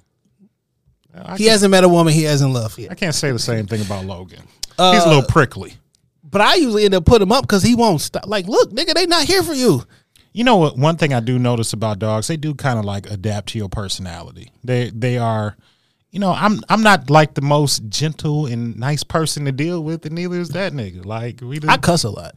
I He hasn't met a woman he hasn't loved yet. I can't say the same thing about Logan. Uh, he's a little prickly. But I usually end up putting him up because he won't stop. Like, look, nigga, they not here for you. You know what? One thing I do notice about dogs, they do kind of like adapt to your personality. They they are, you know, I'm I'm not like the most gentle and nice person to deal with, and neither is that nigga. Like we, I cuss a lot,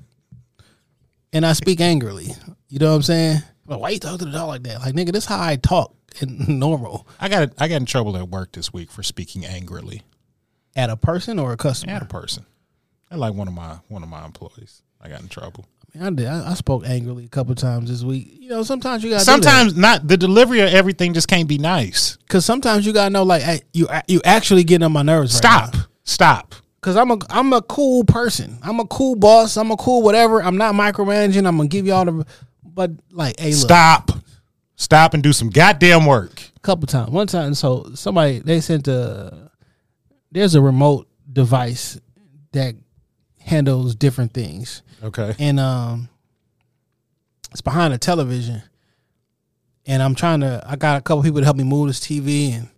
and I speak angrily. You know what I'm saying? Like, why you talk to the dog like that? Like, nigga, this how I talk in normal I got I got in trouble at work this week for speaking angrily at a person or a customer. at a person. I like one of my one of my employees. I got in trouble. I did. I, I spoke angrily a couple times this week. You know, sometimes you got Sometimes not the delivery of everything just can't be nice. because sometimes you gotta know like, hey, you you actually getting on my nerves. Stop. Stop. Because I'm a I'm a cool person. I'm a cool boss. I'm a cool whatever. I'm not micromanaging. I'm gonna give you all the, but like, hey, look, Stop. Stop and do some goddamn work. couple times. One time, so somebody they sent a there's a remote device that handles different things, Okay. and um, it's behind a television. And I'm trying to. I got a couple people to help me move this TV, and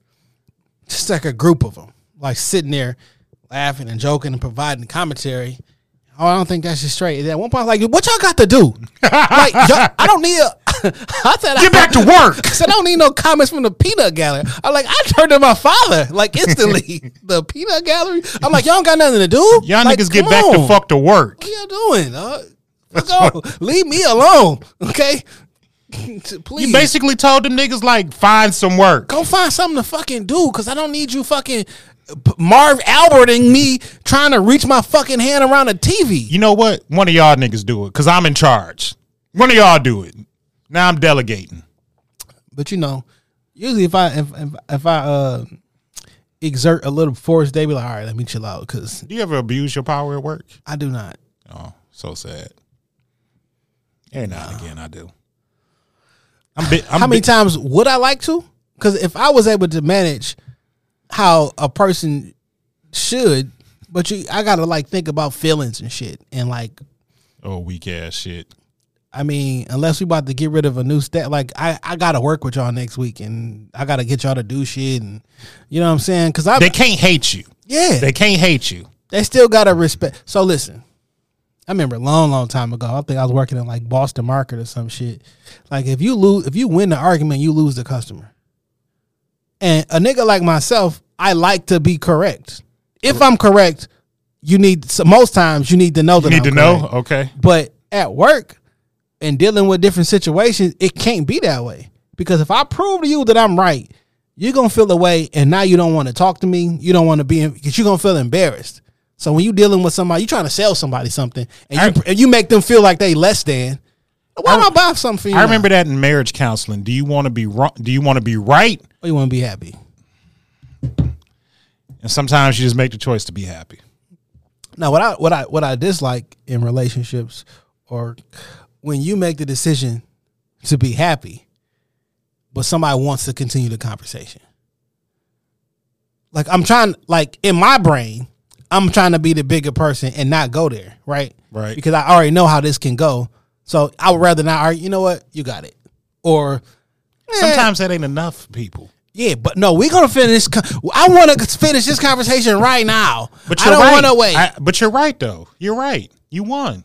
just like a group of them, like sitting there laughing and joking and providing commentary. Oh, I don't think that's just straight. At one point, I was like, what y'all got to do? like, y'all- I don't need a. I said, Get back to work. I said, I don't need no comments from the peanut gallery. I'm like, I turned to my father, like instantly. the peanut gallery. I'm like, y'all don't got nothing to do. Y'all Like, niggas get back to fuck to work. What y'all doing? Uh, fuck off. Leave me alone, okay? Please. You basically told them niggas like find some work. go find something to fucking do because I don't need you fucking Marv Alberting me trying to reach my fucking hand around a TV. You know what? One of y'all niggas do it because I'm in charge. One of y'all do it. Now I'm delegating. But you know, usually if I if if, if I uh exert a little force, they be like, all right, let me chill out because Do you ever abuse your power at work? I do not. Oh, so sad. Every now and again, I do. I'm, I'm How many times would I like to? Because if I was able to manage how a person should, but you, I gotta like think about feelings and shit, and like, Oh, weak ass shit. I mean, unless we about to get rid of a new stat, like I, I gotta work with y'all next week, and I gotta get y'all to do shit, and you know what I'm saying? Because I, They can't hate you. yeah, They can't hate you. they still gotta respect. So listen, I remember a long, long time ago. I think I was working in like Boston Market or some shit. Like if you lose, if you win the argument, you lose the customer. And a nigga like myself, I like to be correct. If I'm correct, you need so most times you need to know that You need I'm to know. Okay. But at work and dealing with different situations, it can't be that way. Because if I prove to you that I'm right, you're gonna feel the way, and now you don't want to talk to me. You don't want to be because you're gonna feel embarrassed. So when you dealing with somebody, you trying to sell somebody something, and you, and you make them feel like they less than. Why am I buying something for you? I remember that in marriage counseling. Do you want to be wrong? Do you want to be right? Or you want to be happy. And sometimes you just make the choice to be happy. Now, what I what I what I dislike in relationships, or when you make the decision to be happy, but somebody wants to continue the conversation. Like I'm trying, like in my brain, I'm trying to be the bigger person and not go there, right? Right. Because I already know how this can go. So I would rather not argue. You know what? You got it. Or eh, Sometimes that ain't enough, people. yeah, but no, we're gonna finish. I want to finish this conversation right now. But I don't right. want to wait. I- but you're right though. You're right. You won.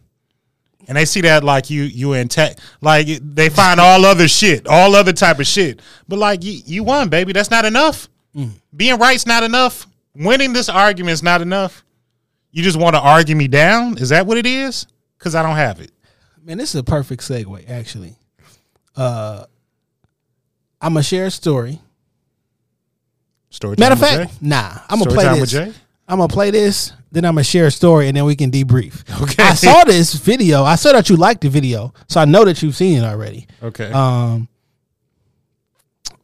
And they see that like you you in tech like they find all other shit, all other type of shit. But like you you won, baby. That's not enough. Mm. Being right's not enough. Winning this argument is not enough. You just want to argue me down? Is that what it is? Cuz I don't have it. Man, this is a perfect segue, actually. Uh I'm gonna share a story. Story Matter of fact, Jay? nah, I'm gonna play this. I'm gonna play this, then I'm gonna share a story, and then we can debrief. Okay. I saw this video. I saw that you liked the video, so I know that you've seen it already. Okay. Um,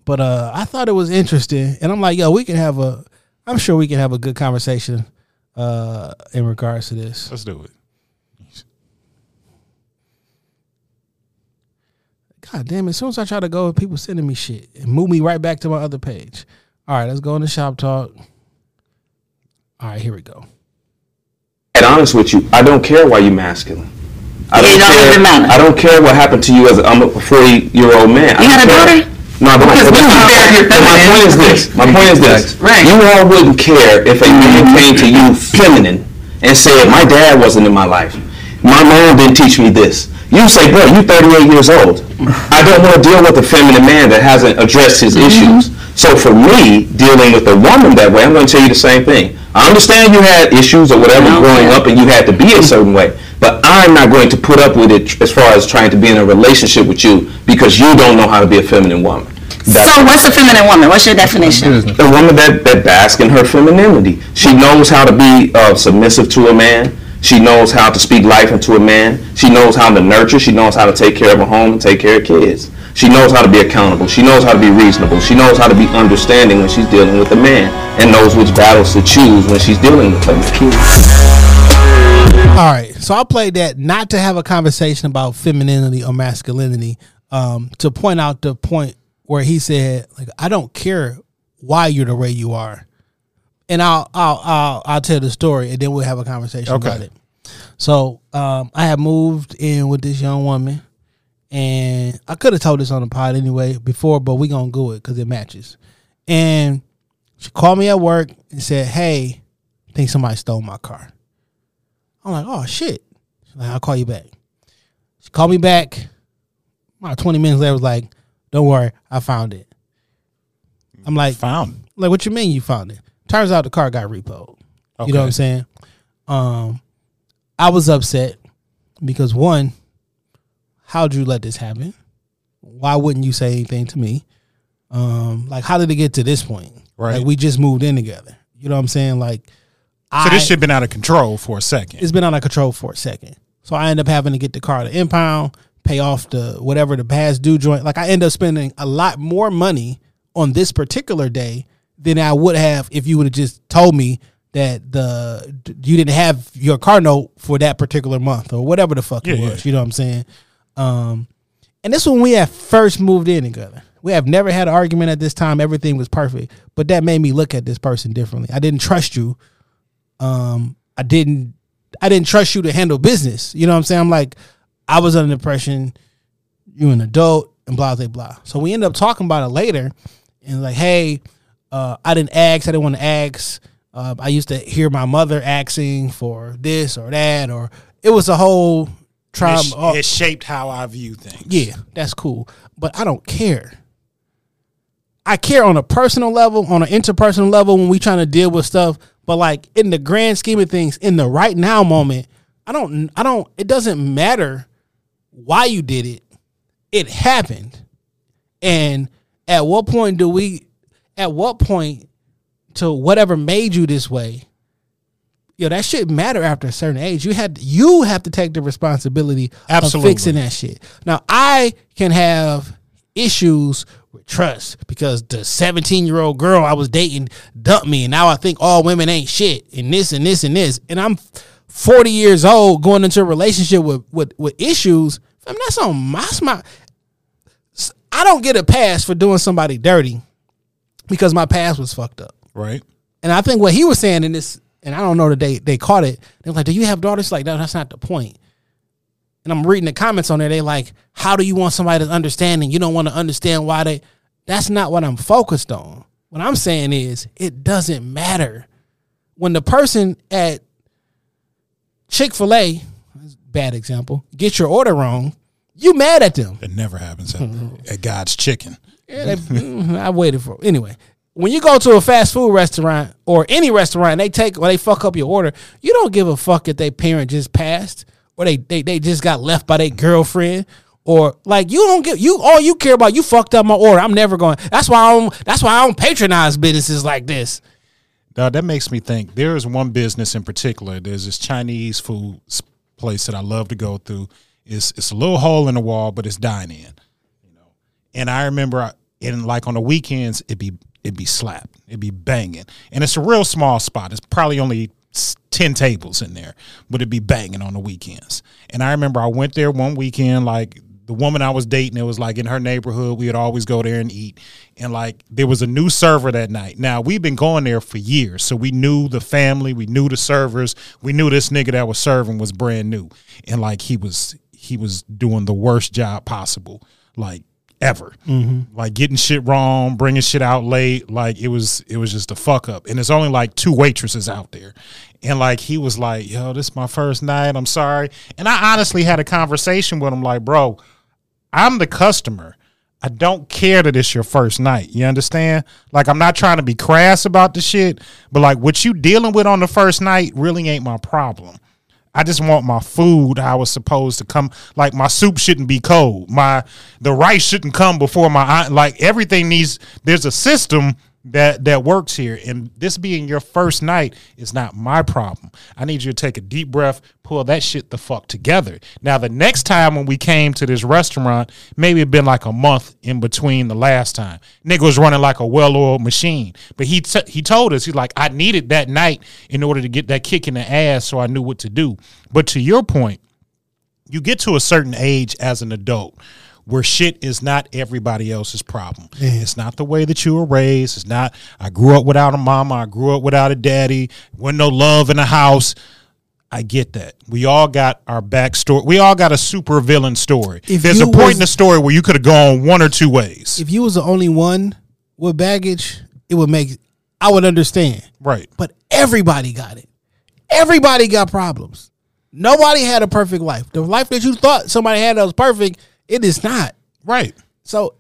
But uh, I thought it was interesting, and I'm like, yo, we can have a. I'm sure we can have a good conversation uh, in regards to this. Let's do it. God damn it! As soon as I try to go, people sending me shit and move me right back to my other page. All right, let's go into shop talk. All right, here we go. And honest with you, I don't care why you masculine. I It don't care. I don't care what happened to you as a, I'm a 40 year old man. You don't had a daughter? No, don't. Because we my- compare your but my feminine. point is this. My point is this. Right. You all wouldn't care if a man came to you feminine and said, "My dad wasn't in my life. My mom didn't teach me this." You say, "Bro, you're 38 years old. I don't want to deal with a feminine man that hasn't addressed his Mm-hmm. issues." So for me, dealing with a woman that way, I'm going to tell you the same thing. I understand you had issues or whatever No, growing yeah. up, and you had to be a certain way. But I'm not going to put up with it as far as trying to be in a relationship with you because you don't know how to be a feminine woman. That's So what's a feminine woman? What's your definition? a woman that, that basks in her femininity. She knows how to be uh, submissive to a man. She knows how to speak life into a man. She knows how to nurture. She knows how to take care of a home and take care of kids. She knows how to be accountable. She knows how to be reasonable. She knows how to be understanding when she's dealing with a man and knows which battles to choose when she's dealing with a man. All right, so I played that not to have a conversation about femininity or masculinity, um, to point out the point where he said, like, I don't care why you're the way you are, and I'll I'll I'll, I'll tell the story, and then we'll have a conversation Okay. about it. So um, I had moved in with this young woman, and I could have told this on the pod anyway before, but we gonna go it because it matches. And she called me at work and said, "Hey, I think somebody stole my car." I'm like, "Oh shit!" She's like, "I'll call you back." She called me back. About 20 minutes later, was like, "Don't worry, I found it." I'm like, Found. like, what you mean you found it? Turns out the car got repoed. You know what I'm saying? Um, I was upset because one, how'd you let this happen? Why wouldn't you say anything to me? Um, like, how did it get to this point? Right. Like, we just moved in together. You know what I'm saying? Like, So this I- shit been out of control for a second. it's been out of control for a second. So I end up having to get the car to impound, pay off the whatever the past due joint. Like I end up spending a lot more money on this particular day than I would have if you would have just told me that the you didn't have your car note for that particular month or whatever the fuck it Yeah, was. You know what I'm saying? Um, and this when we had first moved in together. We have never had an argument at this time. Everything was perfect, but that made me look at this person differently. I didn't trust you um I didn't I didn't trust you to handle business. You know what I'm saying? I'm like, I was under the impression you an adult and blah blah blah. So we end up talking about it later and like, hey, uh, I didn't ask, I didn't want to ask. Uh, I used to hear my mother asking for this or that, or it was a whole trauma. It, it shaped how I view things. Yeah, that's cool. But I don't care. I care on a personal level, on an interpersonal level when we trying to deal with stuff. But like in the grand scheme of things, in the right now moment, I don't I don't it doesn't matter why you did it. It happened. And at what point do we at what point to whatever made you this way, yo, that shit matter after a certain age. You had you have to take the responsibility Absolutely. of fixing that shit. Now I can have issues with trust because the 17 year old girl I was dating dumped me and now I think all women ain't shit and this and this and this. And I'm 40 years old going into a relationship with with, with issues. I mean, that's on my my I don't get a pass for doing somebody dirty because my past was fucked up. Right. And I think what he was saying in this, and I don't know that they they caught it. They're like, "Do you have daughters?" Like, no, that's not the point. And I'm reading the comments on there. They like, "How do you want somebody to understand and you don't want to understand why they?" That's not what I'm focused on. What I'm saying is, it doesn't matter when the person at Chick Fil A, bad example, get your order wrong. You mad at them? It never happens at, at God's Chicken. Yeah, they, I waited for anyway. When you go to a fast food restaurant or any restaurant, they take or they fuck up your order. You don't give a fuck if their parent just passed or they they, they just got left by their girlfriend or like you don't get you all you care about. You fucked up my order. I'm never going. That's why I don't. That's why I don't patronize businesses like this. Now that makes me think. There is one business in particular. There's this Chinese food place that I love to go through. It's it's a little hole in the wall, but it's dine in. You know, and I remember I, and like on the weekends it'd be it'd be slapped, it'd be banging, and it's a real small spot. It's probably only ten tables in there, but it'd be banging on the weekends. And I remember I went there one weekend, like the woman I was dating, it was like in her neighborhood. We would always go there and eat. And like there was a new server that night. Now we've been going there for years. So we knew the family, we knew the servers, we knew this nigga that was serving was brand new. And like he was he was doing the worst job possible. Like ever. Mm-hmm. Like getting shit wrong, bringing shit out late. Like it was, it was just a fuck up. And there's only like two waitresses out there. And like he was like, "Yo, this is my first night. I'm sorry." And I honestly had a conversation with him, like, "Bro, I'm the customer. I don't care that it's your first night. You understand? Like I'm not trying to be crass about the shit, but like what you dealing with on the first night really ain't my problem. I just want my food how it's supposed to come. Like my soup shouldn't be cold. My the rice shouldn't come before my. Like everything needs. There's a system that that works here, and this being your first night is not my problem. I need you to take a deep breath, pull that shit the fuck together. Now the next time when we came to this restaurant, maybe it'd been like a month in between the last time. Nigga was running like a well-oiled machine, but he t- he told us he's like I needed that night in order to get that kick in the ass, so I knew what to do. But to your point, you get to a certain age as an adult where shit is not everybody else's problem. It's not the way that you were raised. It's not I grew up without a mama, I grew up without a daddy, wasn't no love in the house. I get that. We all got our backstory. We all got a super villain story. If There's a point was- in the story where you could have gone one or two ways. If you was the only one with baggage, it would make I would understand. right. But everybody got it. Everybody got problems. Nobody had a perfect life. The life that you thought somebody had that was perfect, it is not. Right. So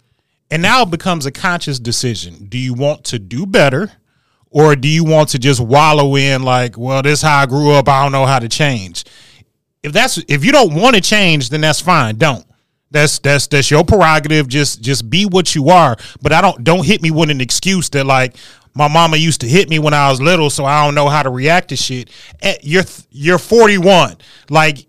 And now it becomes a conscious decision. Do you want to do better or do you want to just wallow in like, well, this is how I grew up, I don't know how to change. If that's if you don't want to change, then that's fine. Don't. That's that's that's your prerogative. Just just be what you are. But I don't don't hit me with an excuse that like my mama used to hit me when I was little, so I don't know how to react to shit. Eh, You're you're 41. Like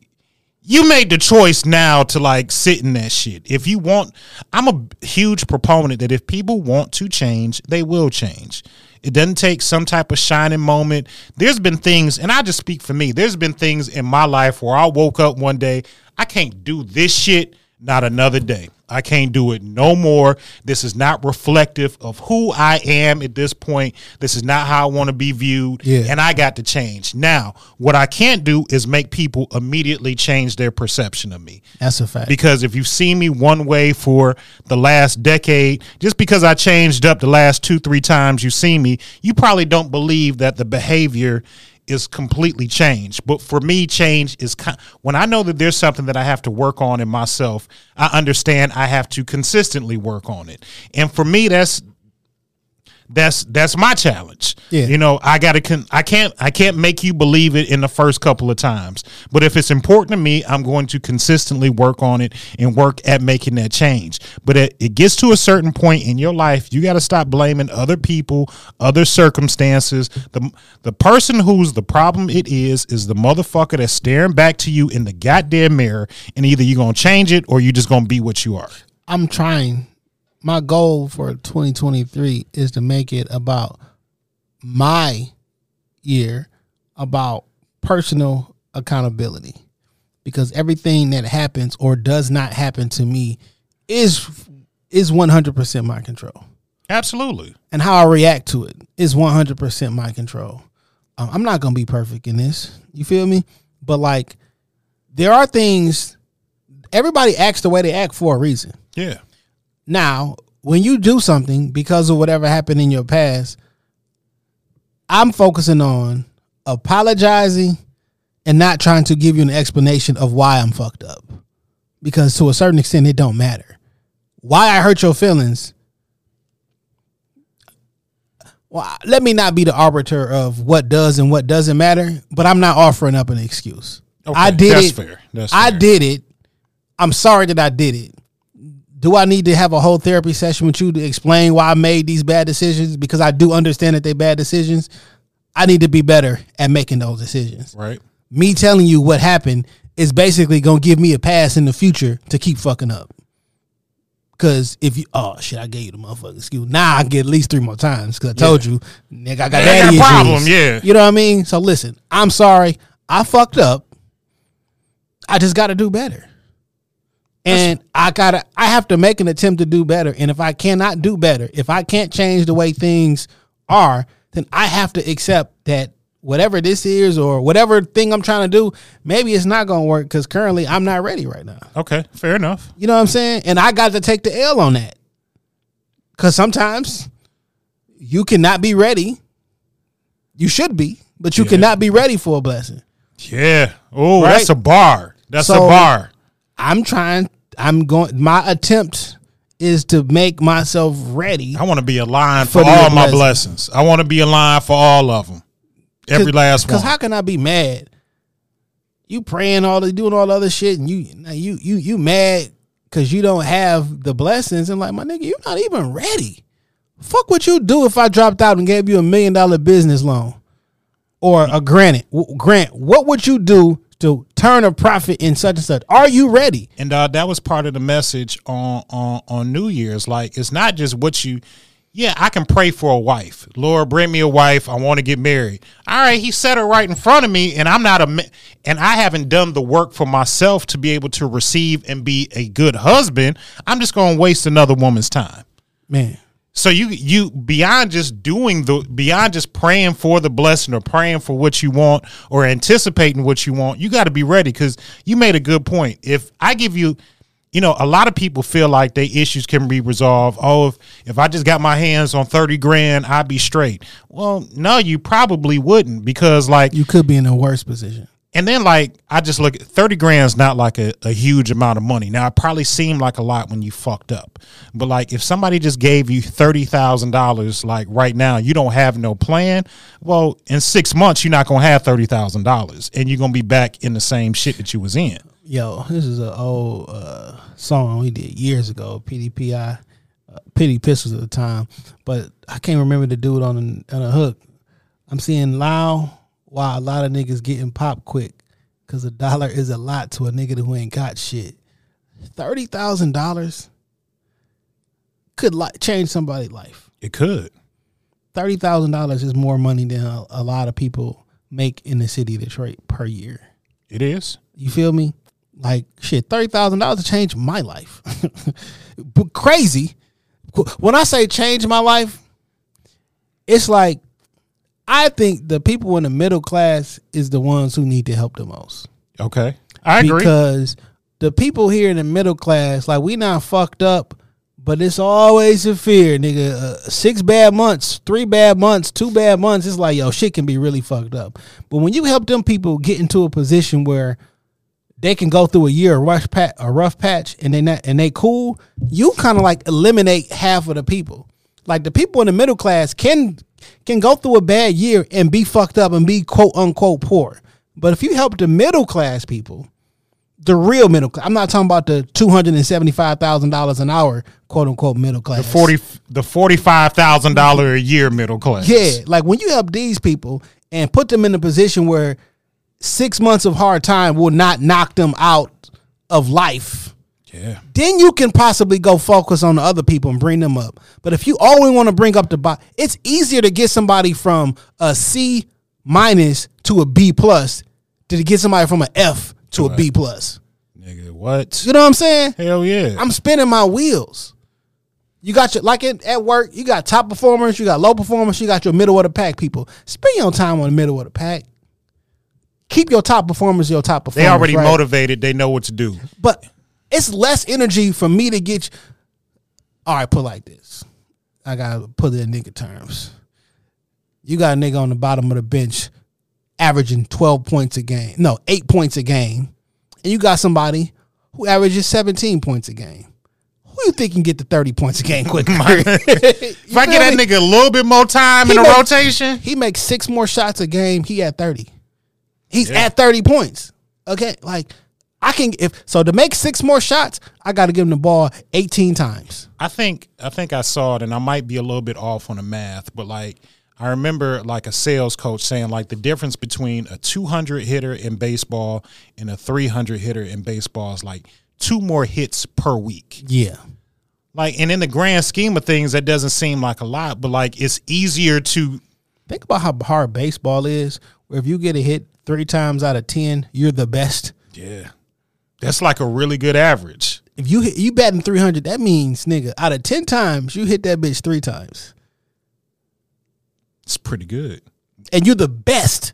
you made the choice now to like sit in that shit. If you want, I'm a huge proponent that if people want to change, they will change. It doesn't take some type of shining moment. There's been things, and I just speak for me. There's been things in my life where I woke up one day, I can't do this shit, not another day. I can't do it no more. This is not reflective of who I am at this point. This is not how I want to be viewed. Yeah. And I got to change. Now, what I can't do is make people immediately change their perception of me. that's a fact. Because if you've seen me one way for the last decade, just because I changed up the last two, three times you see me, you probably don't believe that the behavior is completely changed. But for me, change is ki- when I know that there's something that I have to work on in myself, I understand I have to consistently work on it. And for me, that's that's that's my challenge. Yeah. You know, I gotta con- I can't I can't make you believe it in the first couple of times. But if it's important to me, I'm going to consistently work on it and work at making that change. But it, it gets to a certain point in your life, you gotta stop blaming other people, other circumstances. The the person who's the problem it is is the motherfucker that's staring back to you in the goddamn mirror, and either you're gonna change it or you're just gonna be what you are. I'm trying. My goal for 2023 is to make it about my year, about personal accountability. Because everything that happens or does not happen to me is is 100% my control. Absolutely. And how I react to it is 100% my control. Um, I'm not going to be perfect in this. You feel me? But like there are things everybody acts the way they act for a reason. Yeah. Now, when you do something because of whatever happened in your past, I'm focusing on apologizing and not trying to give you an explanation of why I'm fucked up. Because to a certain extent it don't matter. Why I hurt your feelings well, let me not be the arbiter of what does and what doesn't matter, but I'm not offering up an excuse. Okay, I did that's it. fair. That's I fair. did it. I'm sorry that I did it. Do I need to have a whole therapy session with you to explain why I made these bad decisions? Because I do understand that they're bad decisions. I need to be better at making those decisions. Right. Me telling you what happened is basically gonna give me a pass in the future to keep fucking up. Cause if you oh shit, I gave you the motherfucking excuse. Now I get at least three more times because I told you, nigga, I got Yeah, I daddy a issues. problem, yeah. you know what I mean. So listen, I'm sorry, I fucked up. I just got to do better, and I gotta, I have to make an attempt to do better. And if I cannot do better, if I can't change the way things are, then I have to accept that whatever this is or whatever thing I'm trying to do, maybe it's not gonna work because currently I'm not ready right now. Okay, fair enough. You know what I'm saying? And I got to take the L on that. Cause sometimes you cannot be ready. You should be, but you Yeah. cannot be ready for a blessing. Yeah. Oh, Right? that's a bar. That's a bar. I'm trying, I'm going, my attempt is to make myself ready. I want to be aligned For for all my blessing. blessings. I want to be aligned for all of them. Every last one. Because how can I be mad? You praying all the doing all the other shit, and you you you you mad because you don't have the blessings, and like my nigga, you're not even ready. Fuck what you do if I dropped out and gave you a million dollar business loan or a grant. grant. What would you do to turn a profit in such and such? Are you ready? and uh, that was part of the message on on on New Year's. Like it's not just what you. Yeah, I can pray for a wife. Lord, bring me a wife. I want to get married. All right, he said it right in front of me, and I'm not a and I haven't done the work for myself to be able to receive and be a good husband. I'm just going to waste another woman's time. Man, So you you beyond just doing the beyond just praying for the blessing or praying for what you want or anticipating what you want, you got to be ready because you made a good point. If I give you, you know, a lot of people feel like their issues can be resolved. Oh, if if I just got my hands on thirty grand, I'd be straight. Well, no, you probably wouldn't because like you could be in a worse position. And then like I just look at thirty grand's not like a, a huge amount of money. Now it probably seemed like a lot when you fucked up. But like if somebody just gave you thirty thousand dollars like right now, you don't have no plan, well, in six months you're not gonna have thirty thousand dollars and you're gonna be back in the same shit that you was in. Yo, this is an old uh, song we did years ago. PDPI, uh, Pity Pistols at the time, but I can't remember the dude on the, on a hook. I'm seeing loud why a lot of niggas getting popped quick because a dollar is a lot to a nigga who ain't got shit. Thirty thousand dollars could li- change somebody's life. It could. Thirty thousand dollars is more money than a, a lot of people make in the city of Detroit per year. It is. You feel me? Like shit, thirty thousand dollars to change my life. but crazy. When I say change my life, it's like I think the people in the middle class is the ones who need to help the most. Okay. I agree. Because the people here in the middle class, like we not fucked up, but it's always a fear, nigga. Uh, six bad months, three bad months, two bad months. It's like yo, shit can be really fucked up. But when you help them people get into a position where they can go through a year a rough patch, a rough patch, and they not and they cool, you kind of like eliminate half of the people. Like the people in the middle class can can go through a bad year and be fucked up and be quote unquote poor. But if you help the middle class people, the real middle class, I'm not talking about the two hundred and seventy five thousand dollars an hour quote unquote middle class. the forty the forty five thousand dollar a year middle class. Yeah, like when you help these people and put them in a position where six months of hard time will not knock them out of life, Yeah. then you can possibly go focus on the other people and bring them up. But if you only want to bring up the bot, it's easier to get somebody from a C minus to a B plus than to get somebody from an F to a B plus. Nigga, what? You know what I'm saying? Hell yeah. I'm spinning my wheels. You got your like in, at work, you got top performers, you got low performers, you got your middle of the pack people. Spend your time on the middle of the pack. Keep your top performers your top performers. they already right? motivated. They know what to do. But it's less energy for me to get. You. All right, put like this. I gotta put it in nigga terms. You got a nigga on the bottom of the bench averaging 12 points a game. No, eight points a game. And you got somebody who averages 17 points a game. Who you think can get to 30 points a game quicker? Mike? If I get that nigga a little bit more time in the make- rotation, He makes six more shots a game. He at 30. He's at 30 points. Okay. Like I can if so to make six more shots, I gotta give him the ball 18 times. I think I think I saw it, and I might be a little bit off on the math, but like I remember like a sales coach saying like the difference between a 200 hitter in baseball and a 300 hitter in baseball is like two more hits per week. Yeah. Like, and in the grand scheme of things, that doesn't seem like a lot, but like it's easier to Think about how hard baseball is. Where if you get a hit three times out of ten, you're the best. yeah. That's like a really good average. If you hit, you batting three hundred, that means nigga out of ten times you hit that bitch three times, It's pretty good. and you're the best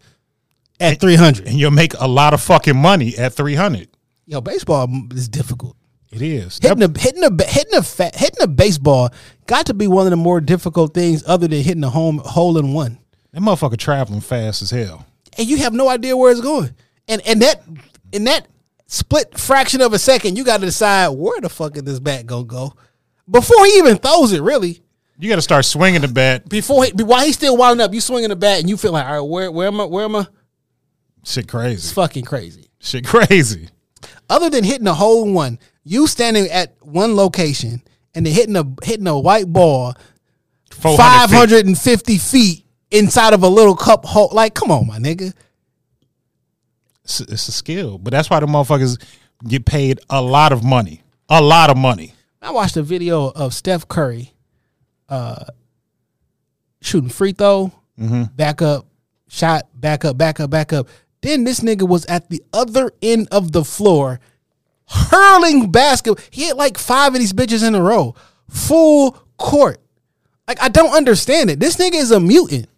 at three hundred. And you'll make a lot of fucking money at 300. Yo, baseball is difficult. It is. Hitting a hitting a hitting a fa- hitting a baseball got to be one of the more difficult things other than hitting a home hole in one. That motherfucker traveling fast as hell. and you have no idea where it's going. And and that in that split fraction of a second, you got to decide where the fuck is this bat gonna go before he even throws it. Really, You got to start swinging the bat. before he, while he's still winding up, you swinging the bat and you feel like, all right, where where am I? Where am I? Shit It's crazy. fucking crazy. Shit crazy. Other than hitting a hole one, you standing at one location and then hitting a hitting a white ball five hundred and fifty feet. hundred and fifty feet inside of a little cup hole. Like, come on, my nigga. It's, it's a skill, but that's why the motherfuckers get paid a lot of money. A lot of money. I watched a video of Steph Curry uh, shooting free throw, back up, shot, back up, back up, back up. Then this nigga was at the other end of the floor hurling basketball. He hit like five of these bitches in a row, full court. Like I don't understand it. This nigga is a mutant.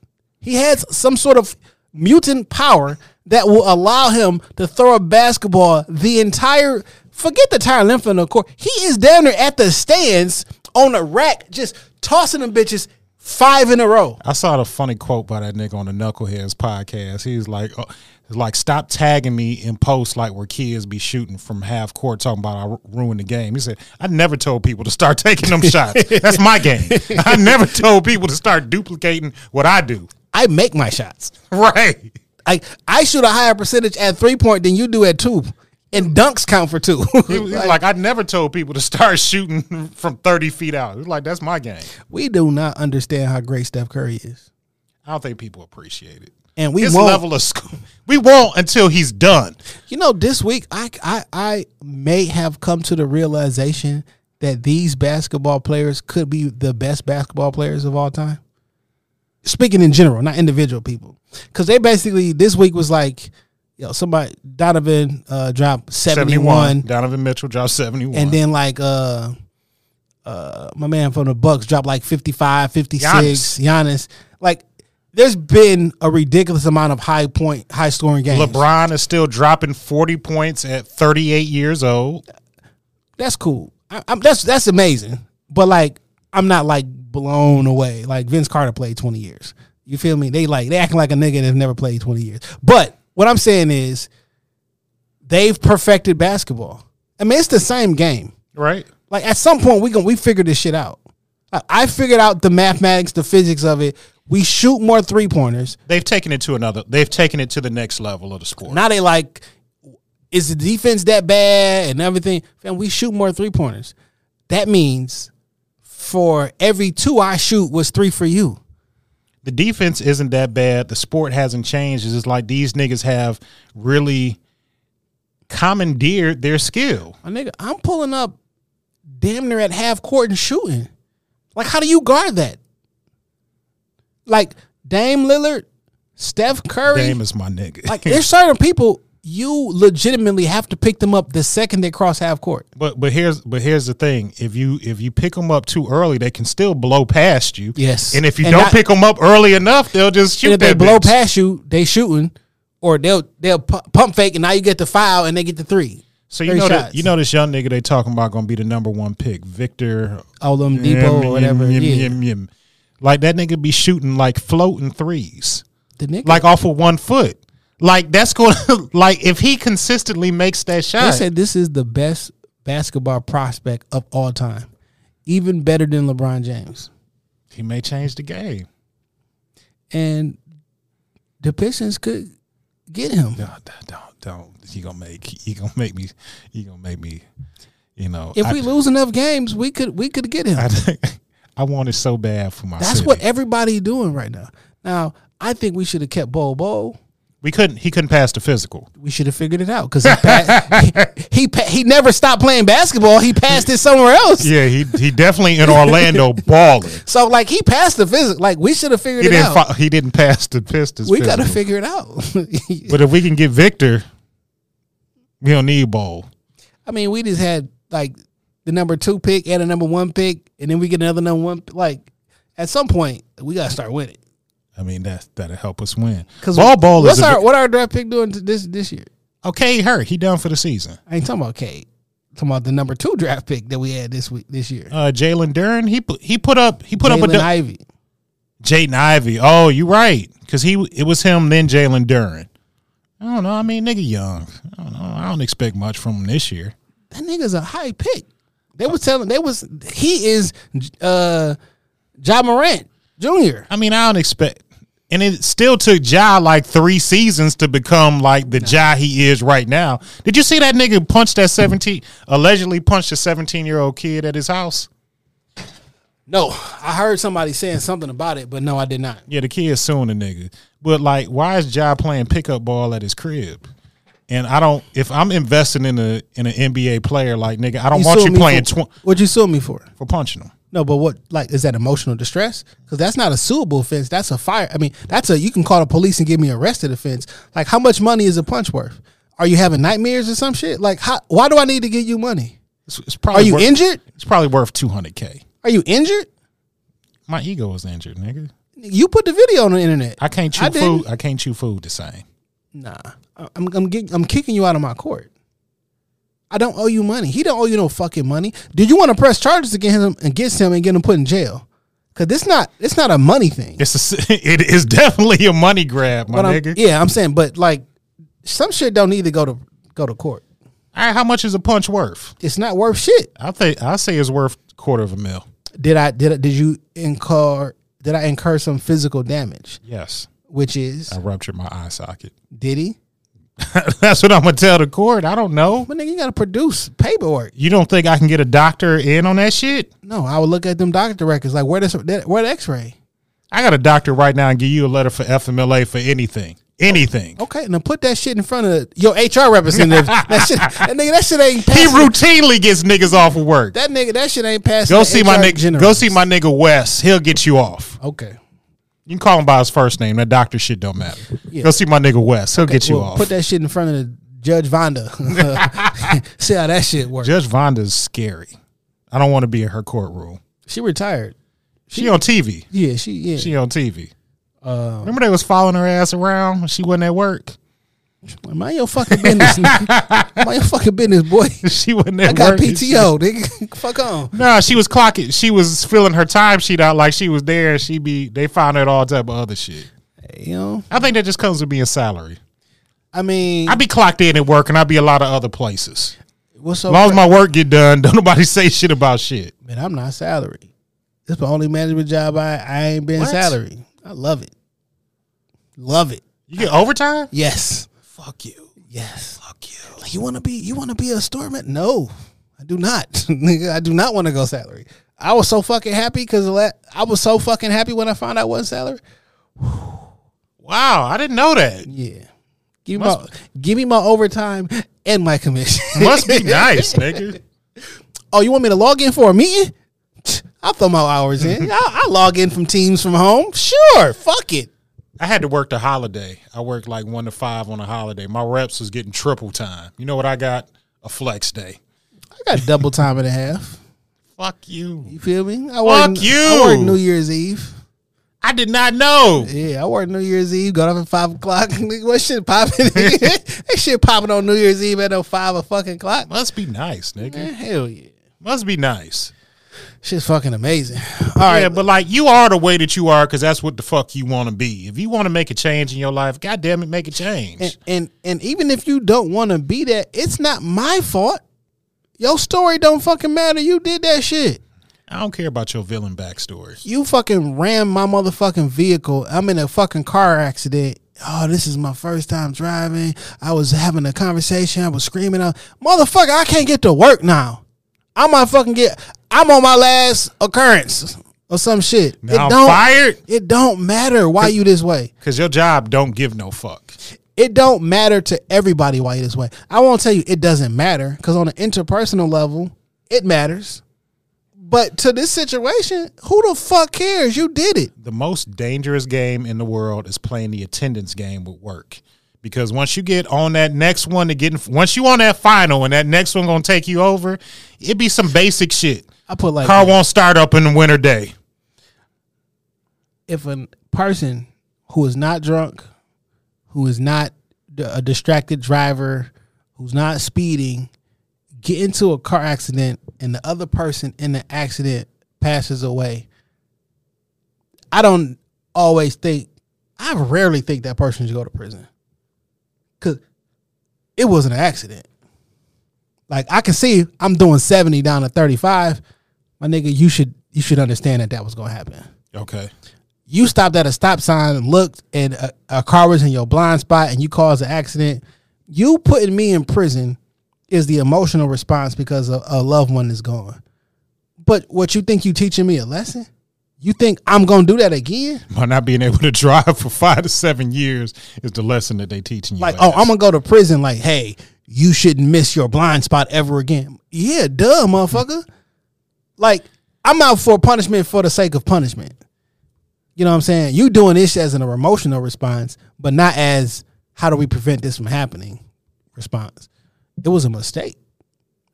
He has some sort of mutant power that will allow him to throw a basketball the entire forget the entire length of the court. He is down there at the stands on a rack, just tossing them bitches five in a row. I saw the funny quote by that nigga on the Knuckleheads podcast. He's like, uh, like stop tagging me in posts like where kids be shooting from half court talking about I ru- ruined the game. He said, I never told people to start taking them shots. That's my game. I never told people to start duplicating what I do. I make my shots. Right. I I shoot a higher percentage at three point than you do at two, and dunks count for two. He was like, I never told people to start shooting from 30 feet out. Like, that's my game. we do not understand how great Steph Curry is, I don't think people appreciate it. and we His won't. level of school, we won't until he's done. You know, this week I, I I may have come to the realization that these basketball players could be the best basketball players of all time. Speaking in general, not individual people, because they basically this week was like, you know, somebody Donovan uh, dropped seventy one, Donovan Mitchell dropped 71. and then like uh uh my man from the Bucks dropped like 55, 56, Giannis. Giannis. Like there's been a ridiculous amount of high point, high scoring games. LeBron is still dropping 40 points at 38 years old. that's cool. I, I'm, that's that's amazing. But like, I'm not like blown away. Like Vince Carter played 20 years. You feel me? They like they acting like a nigga that's never played 20 years. But what I'm saying is, they've perfected basketball. I mean, it's the same game. Right. Like at some point, we going we figure this shit out. I, I figured out the mathematics, the physics of it. We shoot more three pointers. They've taken it to another, they've taken it to the next level of the sport. Now they like, is the defense that bad and everything? And we shoot more three pointers. That means for every two I shoot was three for you. the defense isn't that bad. The sport hasn't changed. It's just like these niggas have really commandeered their skill. My nigga, I'm pulling up damn near at half court and shooting. Like, how do you guard that? Like Dame Lillard, Steph Curry. Dame is my nigga. like, there's certain people you legitimately have to pick them up the second they cross half court. But but here's but here's the thing: if you if you pick them up too early, they can still blow past you. Yes. and if you And don't pick them up early enough, they'll just shoot if they that blow bitch. past you, they shooting, or they'll they'll pump fake, and now you get the foul, and they get the three. So you know that you know this young nigga they talking about going to be the number one pick, Victor all them depot or whatever. Yim, yeah. Like that nigga be shooting like floating threes, The nigga, like off of one foot. Like that's going to like if he consistently makes that shot. they said this is the best basketball prospect of all time, even better than LeBron James. he may change the game. And the Pistons could get him. No, don't, don't, don't. You gonna make you gonna make me you gonna make me. You know, If I, we lose enough games, we could we could get him. I, I want it so bad for my. That's city. what everybody doing right now. Now, I think we should have kept Bol Bol. We couldn't. He couldn't pass the physical. We should have figured it out because he, pa- he he he never stopped playing basketball. He passed it somewhere else. Yeah, he he definitely in Orlando balling. So like he passed the physical. Like we should have figured He it didn't. out. Fi- he didn't pass the Pistons. we got to figure it out. But if we can get Victor, we don't need ball. I mean, we just had like the number two pick and a number one pick, and then we get another number one. Like at some point, we got to start winning. I mean, that that'll help us win. Because Bol Bol what's is a, what our draft pick doing this this year? okay. Hurt. He done for the season. I ain't talking about Cade. talking about the number two draft pick that we had this week this year. Uh, Jalen Duren. He put he put up he put up a du- Ivey. Jaden Ivey. Oh, you right. Because he it was him then Jalen Duren. I don't know. I mean, nigga, young. I don't know. I don't expect much from him this year. That nigga's a high pick. They was telling they was he is uh Ja Morant Jr. I mean, I don't expect. And it still took Ja like three seasons to become like the Ja he is right now. Did you see that nigga punch that 17, allegedly punched a 17 year old kid at his house? No, I heard somebody saying something about it, but no, I did not. Yeah, the kid suing the nigga. But like, why is Ja playing pickup ball at his crib? And I don't. If I'm investing in a in an NBA player, like nigga, I don't want you playing for, tw- What'd you sue me for? for punching him. No, but what like is that emotional distress? Because that's not a suable offense. That's a fire. I mean, that's a you can call the police and get me arrested offense. Like, how much money is a punch worth? Are you having nightmares or some shit? Like, how, why do I need to give you money? It's, it's probably Are you worth, injured? It's probably worth 200k. Are you injured? My ego is injured, nigga. You put the video on the internet. I can't chew I food. I can't chew food the same. Nah, I'm I'm, get, I'm kicking you out of my court. I don't owe you money. He don't owe you no fucking money. Do you want to press charges against him against him and get him put in jail? Cause it's not it's not a money thing. It's a, it is definitely a money grab, my nigga. yeah, I'm saying, but like some shit don't need to go to go to court. All right, how much is a punch worth? It's not worth shit. I think I say it's worth quarter of a mil. Did I did I, did you incur did I incur some physical damage? Yes, Which is I ruptured my eye socket. did he? That's what I'm gonna tell the court. I don't know. But nigga, you gotta produce paperwork. You don't think I can get a doctor in on that shit? No, I would look at them doctor records like where this where the X-ray. I got a doctor right now and give you a letter for FMLA for anything, anything. Oh, okay, now put that shit in front of your HR representative. that shit, that nigga, that shit ain't. He routinely gets niggas off of work. that nigga, that shit ain't passing. Go see my nigga. Go see my nigga Wes. He'll get you off. Okay, You can call him by his first name. That doctor shit don't matter. Go see my nigga Wes. He'll get you well, off. put that shit in front of Judge Vonda. see how that shit works. Judge Vonda's scary. I don't want to be in her courtroom. She retired. She on TV. Yeah, she yeah. She on TV. Uh, Remember they was following her ass around when she wasn't at work. Mind your fucking business. mind your fucking business, boy. she wasn't I got. PTO, nigga. Fuck on. Nah, she was clocking. She was filling her timesheet out like she was there. and She be. They found out all type of other shit. You know, I think that just comes with being salary. I mean, I be clocked in at work, and I be a lot of other places. what's up? As long as my work get done, don't nobody say shit about shit. man, I'm not salary. This the only management job I I ain't been What? salary. I love it. Love it. You get overtime? Yes. Fuck you. Yes. Fuck you. Like, you want to be you want to be a storeman? No, I do not. Nigga, I do not want to go salary. I was so fucking happy because I was so fucking happy when I found out I wasn't salary. Wow, I didn't know that. Yeah. Give me Must- my give me my overtime and my commission. Must be nice, nigga. oh, you want me to log in for a meeting? I'll throw my hours in. I'll, I'll log in from Teams from home. Sure. Fuck it. I had to work the holiday. I worked like one to five on a holiday. My reps was getting triple time. You know what I got? A flex day. I got double time and a half. Fuck you. You feel me? I Fuck work, you. I work New Year's Eve. I did not know. Yeah, I work New Year's Eve. Got off at five o'clock. What shit popping? that shit popping on New Year's Eve at no five or fucking clock. Must be nice, nigga. Man, hell yeah. Must be nice. Shit's fucking amazing. All right, yeah, but like you are the way that you are because that's what the fuck you want to be. If you want to make a change in your life, god damn it, make a change. and and and even if you don't want to be that, it's not my fault. Your story don't fucking matter. You did that shit. I don't care about your villain backstory. You fucking rammed my motherfucking vehicle. I'm in a fucking car accident. Oh, this is my first time driving. I was having a conversation. I was screaming out, motherfucker, I can't get to work now. I might fucking get I'm on my last occurrence or some shit. Now I'm don't fired it don't matter why you this way. because your job don't give no fuck. it don't matter to everybody why you this way. I won't tell you it doesn't matter because on an interpersonal level, it matters. But to this situation, who the fuck cares? You did it. the most dangerous game in the world is playing the attendance game with work. Because once you get on that next one to get in, once you on that final and that next one gonna take you over, it be some basic shit. I put like Car won't start up in the winter day. if a person who is not drunk, who is not a distracted driver, who's not speeding, get into a car accident and the other person in the accident passes away, I don't always think, I rarely think that person should go to prison. Because it wasn't an accident. Like I can see I'm doing 70 down to 35. My nigga, you should you should understand that that was to happen Okay. you stopped at a stop sign and looked and a, a car was in your blind spot and you caused an accident you putting me in prison is the emotional response because a, a loved one is gone but what you think you teaching me a lesson you think i'm gonna do that again? By not being able to drive for five to seven years is the lesson that they teaching you. like oh i'm gonna go to prison. Like hey you shouldn't miss your blind spot ever again. Yeah duh motherfucker. Like i'm out for punishment for the sake of punishment. You know what i'm saying? You doing this as an emotional response but not as how do we prevent this from happening response. It was a mistake.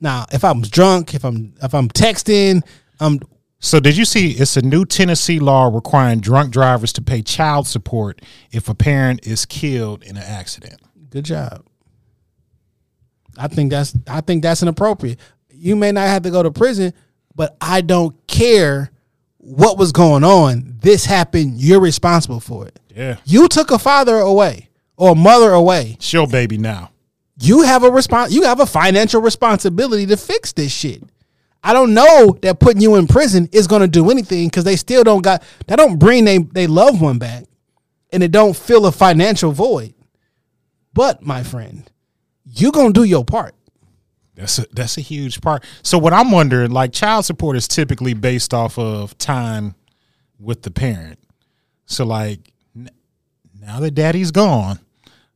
Now if i'm drunk if i'm if i'm texting i'm So did you see it's a new Tennessee law requiring drunk drivers to pay child support if a parent is killed in an accident? Good job. I think that's I think that's inappropriate. You may not have to go to prison, but I don't care what was going on. This happened. You're responsible for it. Yeah. You took a father away or a mother away. It's your baby now. You have a response. You have a financial responsibility to fix this shit. I don't know that putting you in prison is going to do anything because they still don't got. They don't bring they they loved one back, and it don't fill a financial void. But my friend, you're gonna do your part. That's a that's a huge part. So what I'm wondering, like child support is typically based off of time with the parent. So like n- now that daddy's gone,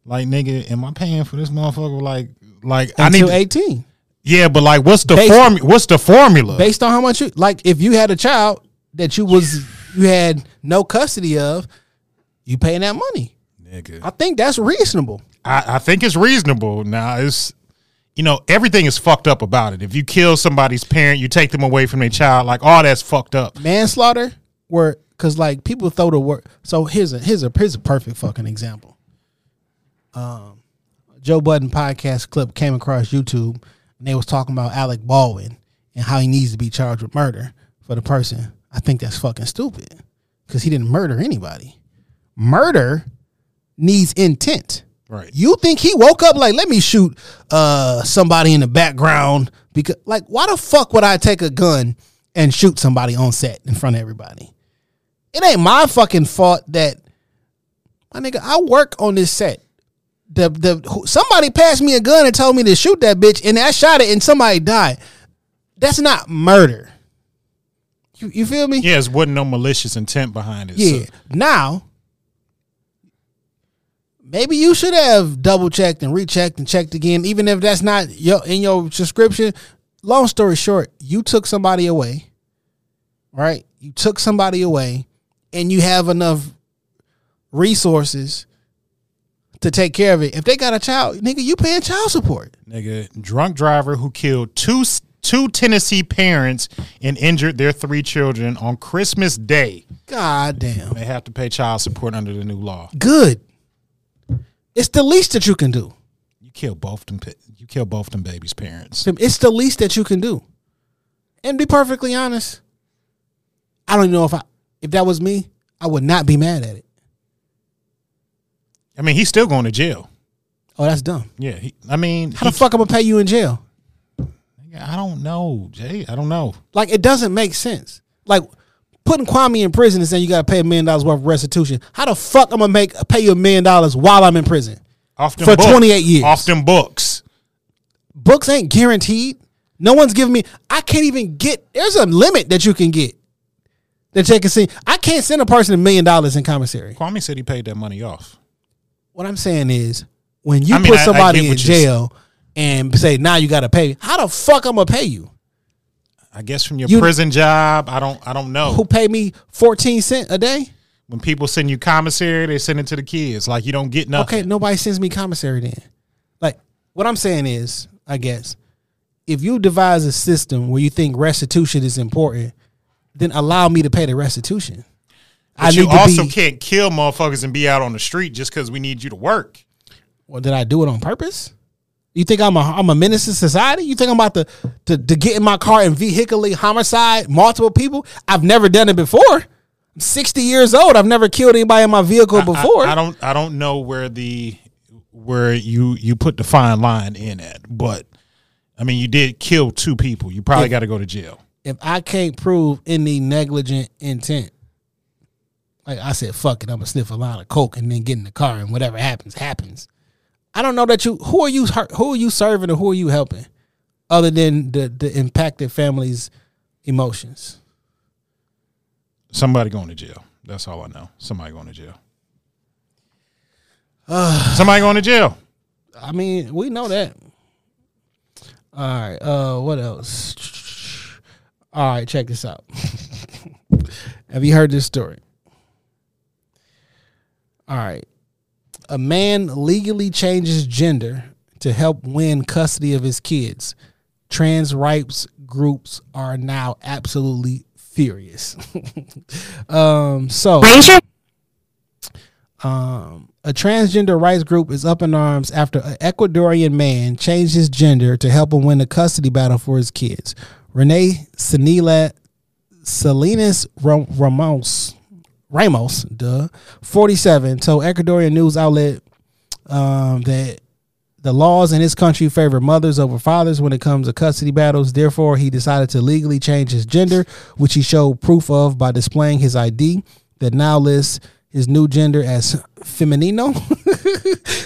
like nigga, am I paying for this motherfucker? Like like I need eighteen, Yeah, but like what's the Based- form what's the formula? based on how much you like. If you had a child that you was you had no custody of, you paying that money. nigga. I think that's reasonable. I, I think it's reasonable. Now it's you know, everything is fucked up about it. If you kill somebody's parent, you take them away from their child, like all that's fucked up. manslaughter where because like people throw the word so here's a here's a here's a perfect fucking example um joe budden podcast clip came across youtube and they was talking about alec baldwin and how he needs to be charged with murder for the person i think that's fucking stupid because he didn't murder anybody murder needs intent Right. you think he woke up like, let me shoot uh somebody in the background because like why the fuck would I take a gun and shoot somebody on set in front of everybody? It ain't my fucking fault that my nigga, I work on this set. The the somebody passed me a gun and told me to shoot that bitch and I shot it and somebody died. That's not murder. You, you feel me? Yeah, it wasn't no malicious intent behind it. Yeah. So- Now, maybe you should have double checked and rechecked and checked again, even if that's not your in your subscription. Long story short, you took somebody away, right? You took somebody away, and you have enough resources to take care of it. If they got a child, nigga, you paying child support. nigga, drunk driver who killed two two Tennessee parents and injured their three children on Christmas Day. God damn. They have to pay child support under the new law. Good. It's the least that you can do. You kill both them. You kill both them babies' parents. It's the least that you can do. And be perfectly honest, I don't even know if I if that was me, I would not be mad at it. I mean, he's still going to jail. Oh, that's dumb. Yeah, he, I mean, How he- the fuck I'm gonna pay you in jail? I don't know, Jay. I don't know. Like it doesn't make sense. Like putting Kwame in prison and saying you gotta pay a million dollars worth of restitution. How the fuck I'm gonna make pay you a million dollars while I'm in prison? Off them For book- 28 years. Off them books. Books ain't guaranteed. No one's giving me. I can't even get. There's a limit that you can get. That they can see. I can't send a person a million dollars in commissary. Kwame said he paid that money off. What I'm saying is, when you I mean, put I- I somebody in what you're jail and say now you got to pay, how the fuck I'm gonna pay you? I guess from your You- prison job, I don't I don't know. Who pay me fourteen cent a day? when people send you commissary, they send it to the kids. Like you don't get nothing. Okay, nobody sends me commissary then. Like what I'm saying is, I guess, if you devise a system where you think restitution is important, then allow me to pay the restitution. But you also can't kill motherfuckers and be out on the street just because we need you to work. Well, did I do it on purpose? You think I'm a I'm a menace to society? You think I'm about to, to to get in my car and vehicularly homicide multiple people? I've never done it before. I'm 60 years old. I've never killed anybody in my vehicle I- I- before. I, don't I don't know where the where you you put the fine line in at, but I mean you did kill two people. You probably got to go to jail. if I can't prove any negligent intent, like I said, fuck it, I'm gonna sniff a line of coke and then get in the car and whatever happens happens. I don't know that you who are you who are you serving or who are you helping, other than the the impacted family's emotions. Somebody going to jail. That's all I know. Somebody going to jail. Somebody going to jail. I mean, we know that. All right. Uh, what else? All right, check this out. Have you heard this story? All right. A man legally changes gender to help win custody of his kids. Trans rights groups are now absolutely furious. um, so um, a transgender rights group is up in arms after an Ecuadorian man changed his gender to help him win the custody battle for his kids. Renee Sanila Salinas Ramos Ramos, duh, 47, told Ecuadorian news outlet um, that the laws in his country favor mothers over fathers when it comes to custody battles. Therefore, he decided to legally change his gender, which he showed proof of by displaying his ID that now lists his new gender as feminino.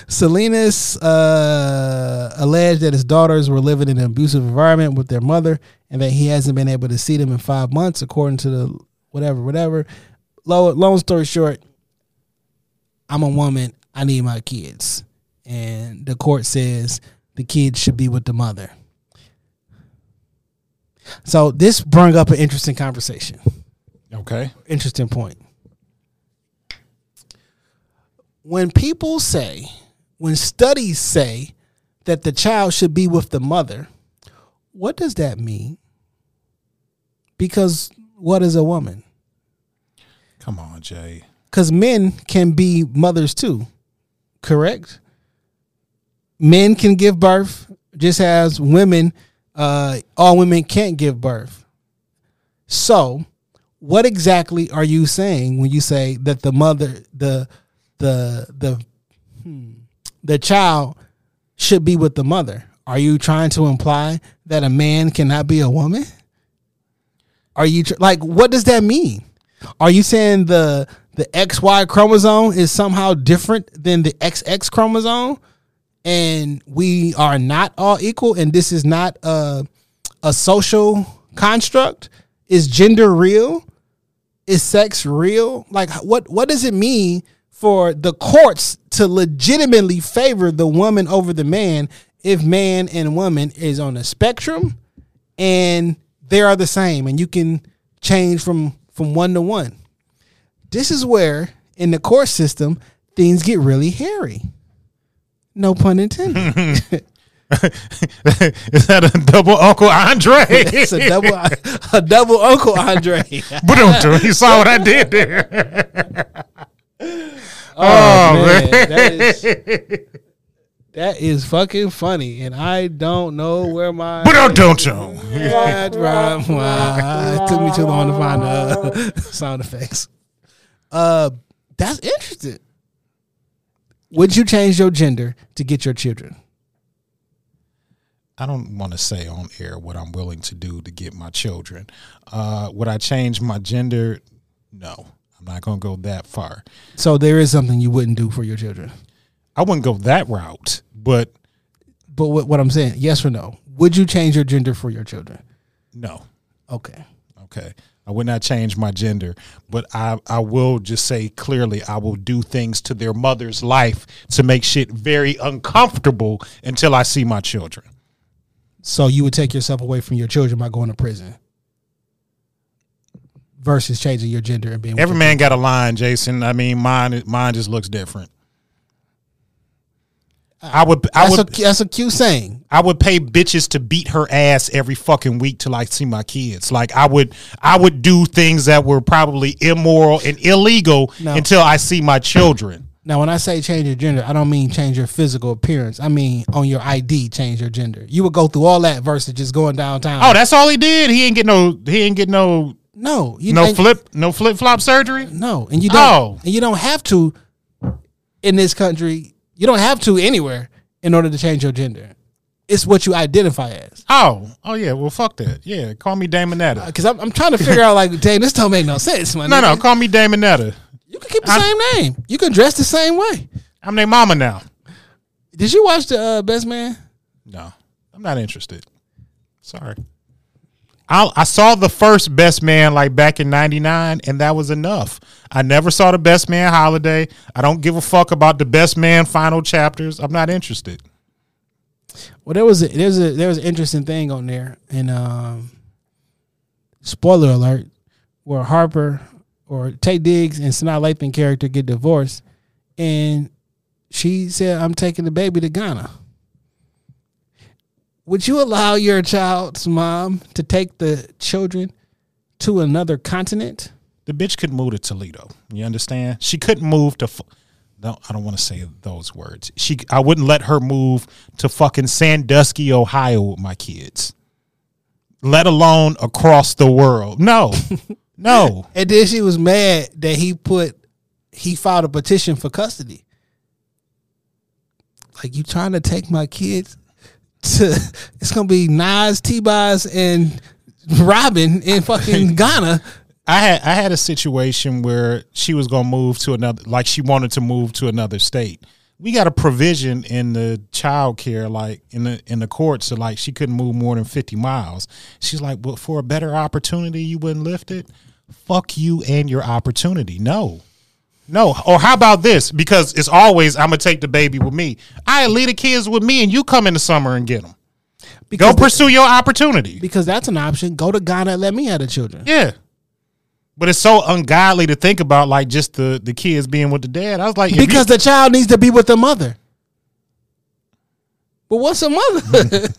Salinas uh, alleged that his daughters were living in an abusive environment with their mother and that he hasn't been able to see them in five months, according to the whatever, whatever. Long, long story short, I'm a woman. I need my kids. And the court says the kids should be with the mother. So this brought up an interesting conversation. Okay. Interesting point. When people say, when studies say that the child should be with the mother, what does that mean? Because what is a woman? Come on, Jay. Because men can be mothers too, correct? Men can give birth just as women, uh, all women can't give birth. So, what exactly are you saying when you say that the mother, the the the hmm, the child should be with the mother? Are you trying to imply that a man cannot be a woman? Are you tr- like what does that mean? Are you saying the the XY chromosome is somehow different than the XX chromosome and we are not all equal and this is not a a social construct? Is gender real? Is sex real? Like what what does it mean for the courts to legitimately favor the woman over the man if man and woman is on a spectrum and they are the same and you can change from from one to one. This is where in the court system things get really hairy. No pun intended. Is that a double Uncle Andre? it's a double a double Uncle Andre. But you saw what I did there. Oh, oh, man. man, that is that is fucking funny, and I don't know where my. But I don't know. Right. It took me too long to find uh, sound effects. Uh, that's interesting. Would you change your gender to get your children? I don't want to say on air what I'm willing to do to get my children. Uh, would I change my gender? No, I'm not going to go that far. So there is something you wouldn't do for your children. I wouldn't go that route, but But what, what I'm saying, yes or no? Would you change your gender for your children? no. Okay. Okay. I would not change my gender, but I, I will just say clearly I will do things to their mother's life to make shit very uncomfortable until I see my children. So you would take yourself away from your children by going to prison versus changing your gender and being Every man got a line, Jason. I mean, mine mine just looks different. I would I That's would a that's a cute saying. I would pay bitches to beat her ass every fucking week to like see my kids. Like I would I would do things that were probably immoral and illegal No. until I see my children. Now, when I say change your gender, I don't mean change your physical appearance. I mean on your ID, change your gender. You would go through all that versus just going downtown. Oh, that's all he did. He ain't get no he ain't get no no, you no flip no flip flop surgery. No, and you don't. Oh. And you don't have to in this country. You don't have to anywhere in order to change your gender. It's what you identify as. Oh, oh yeah. Well, fuck that. Yeah, call me Damonetta. Because I'm, I'm trying to figure out, like, dang, this don't make no sense, man. No, no, call me Damonetta. You can keep the I'm- same name. You can dress the same way. I'm their mama now. Did you watch the uh, Best Man? No, I'm not interested. Sorry. I I saw the first Best Man like back in '99, and that was enough. I never saw the Best Man holiday. I don't give a fuck about the Best Man final chapters. I'm not interested. Well, there was a, there's a there was an interesting thing on there, and um, spoiler alert, where Harper or Taye Diggs and Sanaa Lathan character get divorced, and she said, "I'm taking the baby to Ghana." Would you allow your child's mom to take the children to another continent? The bitch could move to Toledo. You understand? She couldn't move to. fu- No, I don't want to say those words. She, I wouldn't let her move to fucking Sandusky, Ohio, with my kids. Let alone across the world. No, no. And then she was mad that he put he filed a petition for custody. Like you trying to take my kids to it's gonna be Nas, T Boz, and Robin in fucking Ghana. I had I had a situation where she was gonna move to another, like she wanted to move to another state. We got a provision in the child care, like in the in the courts, so like she couldn't move more than fifty miles. She's like, "Well, for a better opportunity, you wouldn't lift it." Fuck you and your opportunity. No, no. Or how about this? Because it's always I'm gonna take the baby with me. I leave the kids with me, and you come in the summer and get them. Go Because pursue your opportunity. because that's an option. Go to Ghana and let me have the children. Yeah. But it's so ungodly to think about like just the the kids being with the dad. I was like, Because you, the child needs to be with the mother. But what's a mother?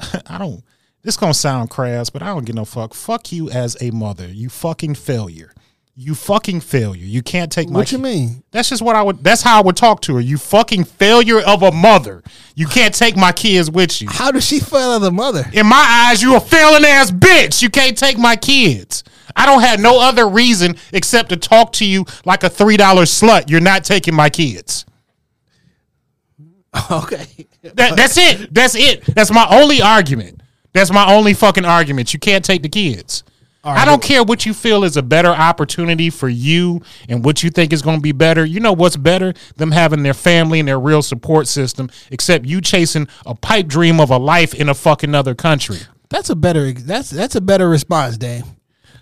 I don't. This gonna sound crass, but I don't give no fuck. Fuck you as a mother. You fucking failure. You fucking failure. You can't take my. what you ki- mean? That's just what I would. That's how I would talk to her. You fucking failure of a mother. You can't take my kids with you. How does she fail as a mother? In my eyes, you a failing ass bitch. You can't take my kids. I don't have no other reason except to talk to you like a three dollar slut. You're not taking my kids. Okay. That, that's it. That's it. That's my only argument. That's my only fucking argument. You can't take the kids. I don't care what you feel is a better opportunity for you and what you think is going to be better. You know what's better? Them having their family and their real support system, except you chasing a pipe dream of a life in a fucking other country. That's a better that's that's a better response, Dave.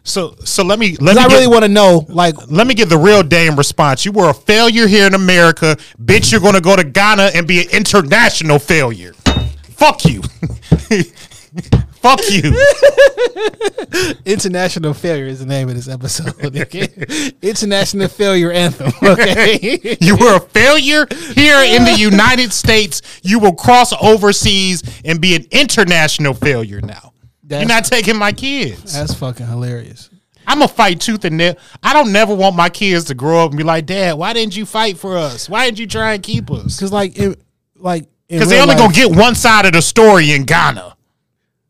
So, so let me let me I get- really want to know, like, let me get the real damn response. You were a failure here in America, bitch. You're gonna go to Ghana and be an international failure. Fuck you. Fuck you. International Failure is the name of this episode. Okay? International Failure Anthem. Okay. You were a failure here in the United States. You will cross overseas and be an international failure now. That's- You're not taking my kids. That's fucking hilarious. I'm gonna fight tooth and nail. I don't never want my kids to grow up and be like, Dad, why didn't you fight for us? Why didn't you try and keep us? Because like, it, like, Because they only gonna get one side of the story in Ghana.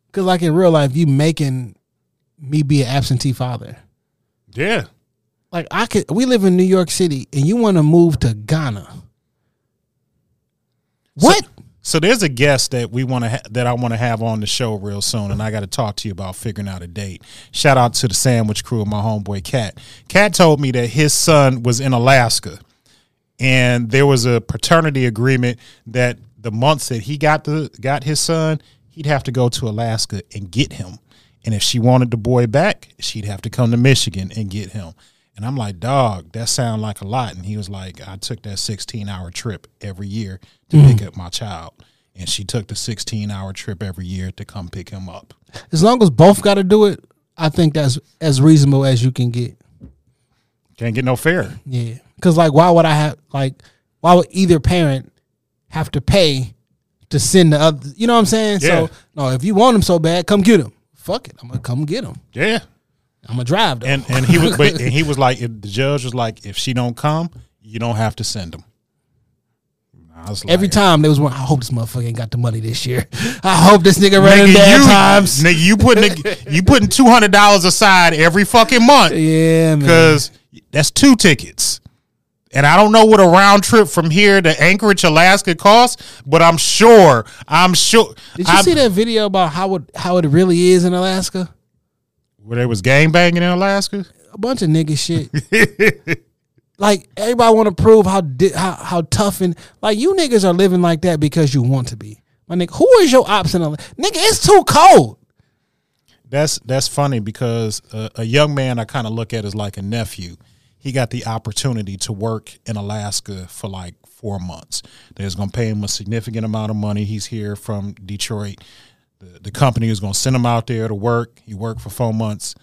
Because like in real life, you making me be an absentee father. Yeah. Like I could, we live in New York City, and you want to move to Ghana. What? So there's a guest that we want to ha- that I want to have on the show real soon, and I got to talk to you about figuring out a date. Shout out to the sandwich crew and my homeboy Cat. Cat told me that his son was in Alaska, and there was a paternity agreement that the months that he got the got his son, he'd have to go to Alaska and get him. And if she wanted the boy back, she'd have to come to Michigan and get him. And I'm like, dog, that sound like a lot. And he was like, I took that 16 hour trip every year to hmm. pick up my child. And she took the 16 hour trip every year to come pick him up. As long as both got to do it, I think that's as reasonable as you can get. Can't get no fair. Yeah, because like, why would I have like, why would either parent have to pay to send the other? You know what I'm saying? Yeah. So no, if you want him so bad, come get him. Fuck it, I'm gonna come get him. Yeah. I'm gonna drive. Though. And and he was but, and he was like, if the judge was like, if she don't come, you don't have to send him. I was like, Every time there was one, I hope this motherfucker ain't got the money this year. I hope this nigga running Nigga, bad you, times. nigga, you putting you putting two hundred dollars aside every fucking month Yeah, man. because that's two tickets. And I don't know what a round trip from here to Anchorage, Alaska costs, but I'm sure, I'm sure. Did you I- see that video about how it how it really is in Alaska? where they was gang banging in Alaska? A bunch of nigga shit. like everybody want to prove how, di- how how tough and like you niggas are living like that because you want to be. My nigga, who is your ops in Alaska? Nigga, it's too cold. That's that's funny because a, a young man I kind of look at as like a nephew. He got the opportunity to work in Alaska for like four months. They was gonna pay him a significant amount of money. He's here from Detroit. The, the company is gonna send him out there to work. He worked for four months.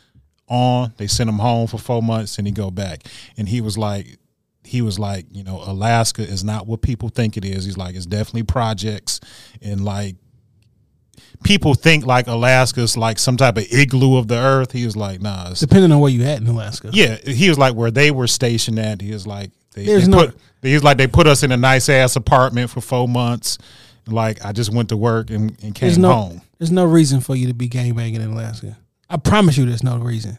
On they sent him home for four months and he go back. And he was like, he was like, you know, Alaska is not what people think it is. He's like, it's definitely projects and like people think like Alaska's like some type of igloo of the earth. He was like, nah. It's, Depending on where you at in Alaska. yeah, he was like where they were stationed at. He was like, they, There's they no- put. He was like they put us in a nice ass apartment for four months. Like I just went to work and, and came There's no home. there's no reason for you to be gang banging in Alaska. I promise you, there's no reason.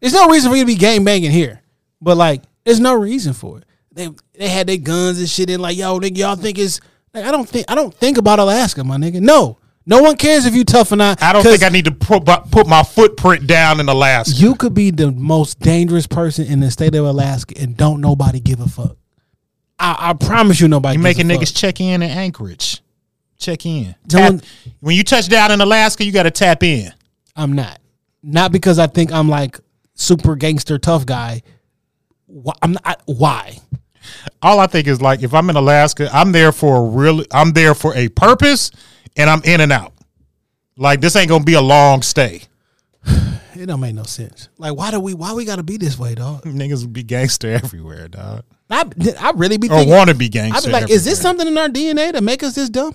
There's no reason for you to be gang banging here. But like, there's no reason for it. They they had their guns and shit in like, yo, nigga, y'all think it's like I don't think I don't think about Alaska, my nigga. No. No one cares if you tough or not. I don't think I need to put, put my footprint down in Alaska. you could be the most dangerous person in the state of Alaska and don't nobody give a fuck. I, I promise you nobody You making niggas fuck. check in in Anchorage. Check in. Tap- when you touch down in Alaska, you got to tap in. I'm not. Not because I think I'm like super gangster tough guy. Why, I'm not. Why? all I think is like if I'm in Alaska, I'm there for a real I'm there for a purpose and I'm in and out. Like this ain't gonna be a long stay. It don't make no sense. Like, why do we? Why we gotta be this way, dog? Niggas be gangster everywhere, dog. I, I really be Or want to be gangster. I be like, is this something in our DNA to make us this dumb?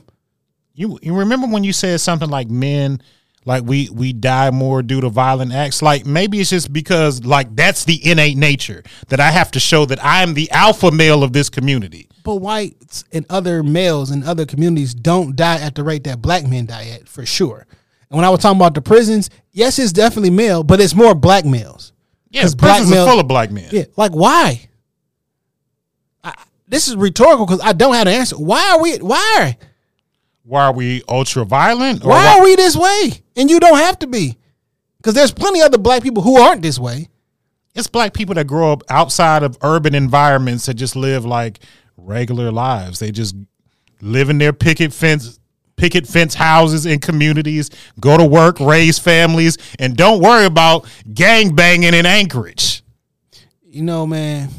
You you remember when you said something like men like we we die more due to violent acts? Like maybe it's just because like that's the innate nature that I have to show that I am the alpha male of this community. But whites and other males in other communities don't die at the rate that black men die at, for sure. And when I was talking about the prisons, yes, it's definitely male, but it's more black males. Yeah, prisons males- are full of black men. Yeah, like why? I, this is rhetorical because I don't have an answer. Why are we? Why? Why are we ultra violent? Or Why are we this way? And you don't have to be, because there's plenty of other black people who aren't this way. it's black people that grow up outside of urban environments that just live like regular lives. They just live in their picket fence picket fence houses in communities, go to work, raise families, and don't worry about gang banging in Anchorage. You know, man.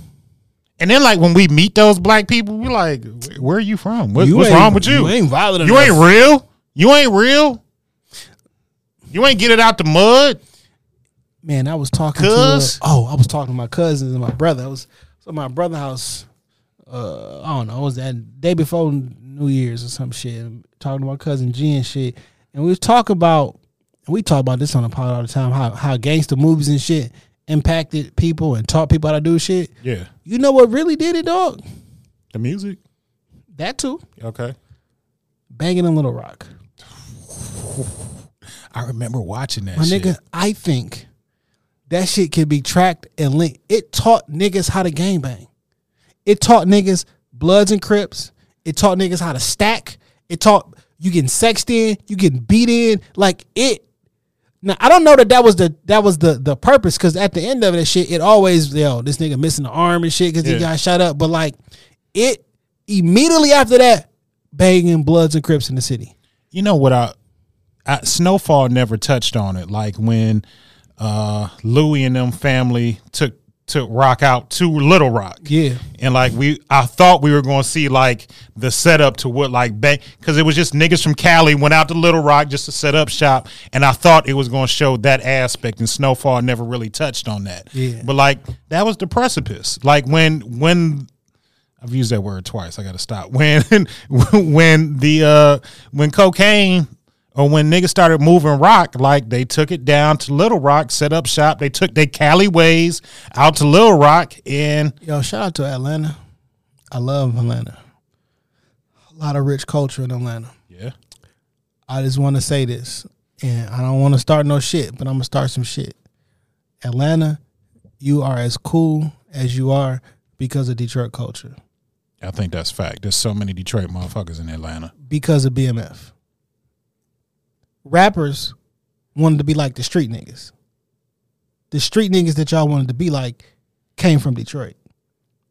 And then like when we meet those black people, we're like, where are you from? What- You what's wrong with you? you ain't violent You ain't real. You ain't real. You ain't get it out the mud. Man, I was talking to Cuz? uh, oh, I was talking to my cousins and my brother. I was so my brother house. Uh, I don't know. It was that day before New Year's or some shit. Talking to my cousin G and shit, and we was talking about. We talk about this on the pod all the time. How how gangster movies and shit impacted people and taught people how to do shit. Yeah. You know what really did it, dog? The music. That too. Okay. Banging in Little Rock. I remember watching that My shit. nigga, I think that shit can be tracked and linked. It taught niggas how to gang bang. It taught niggas Bloods and Crips. It taught niggas how to stack. It taught you getting sexed in, you getting beat in. Like it. Now I don't know that that was the that was the the purpose because at the end of that shit, it always yo this nigga missing the arm and shit because Yeah. he got shot up. But like it immediately after that, banging Bloods and Crips in the city. You know what I I, Snowfall never touched on it. Like when uh, Louis and them family took took Rock out to Little Rock. Yeah. and like we, I thought we were going to see like the setup to what like bang because it was just niggas from Cali went out to Little Rock just to set up shop, and I thought it was going to show that aspect. And Snowfall never really touched on that. Yeah. but like that was the precipice. Like when when I've used that word twice. I got to stop. When when the uh when cocaine or when niggas started moving rock, like they took it down to Little Rock, set up shop. They took their Cali ways out to Little Rock, and Yo, shout out to Atlanta. I love Atlanta. A lot of rich culture in Atlanta. yeah, I just want to say this, and I don't want to start no shit, but I'm gonna start some shit. Atlanta, you are as cool as you are because of Detroit culture, I think that's fact. There's so many Detroit motherfuckers in Atlanta. because of BMF. Rappers wanted to be like the street niggas. The street niggas that y'all wanted to be like came from Detroit.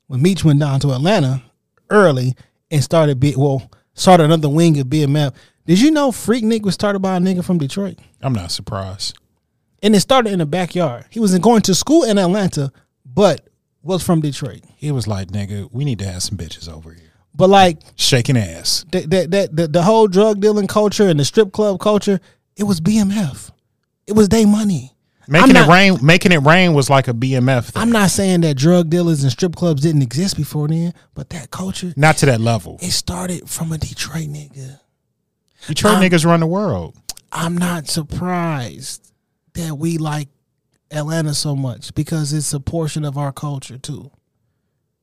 When Meech went down to Atlanta early and started be well, started another wing of BMF. Did you know Freaknik was started by a nigga from Detroit? I'm not surprised. and it started in the backyard. He wasn't going to school in Atlanta, but was from Detroit. He was like, "Nigga, we need to have some bitches over here But like shaking ass." that, that, that the, the whole drug dealing culture and the strip club culture, it was BMF. It was their money. Making I'm it rain, making it rain was like a BMF. Thing. I'm not saying that drug dealers and strip clubs didn't exist before then, but that culture not to that level. it started from a Detroit nigga. Detroit I'm- niggas run the world. I'm not surprised that we like Atlanta so much because it's a portion of our culture too.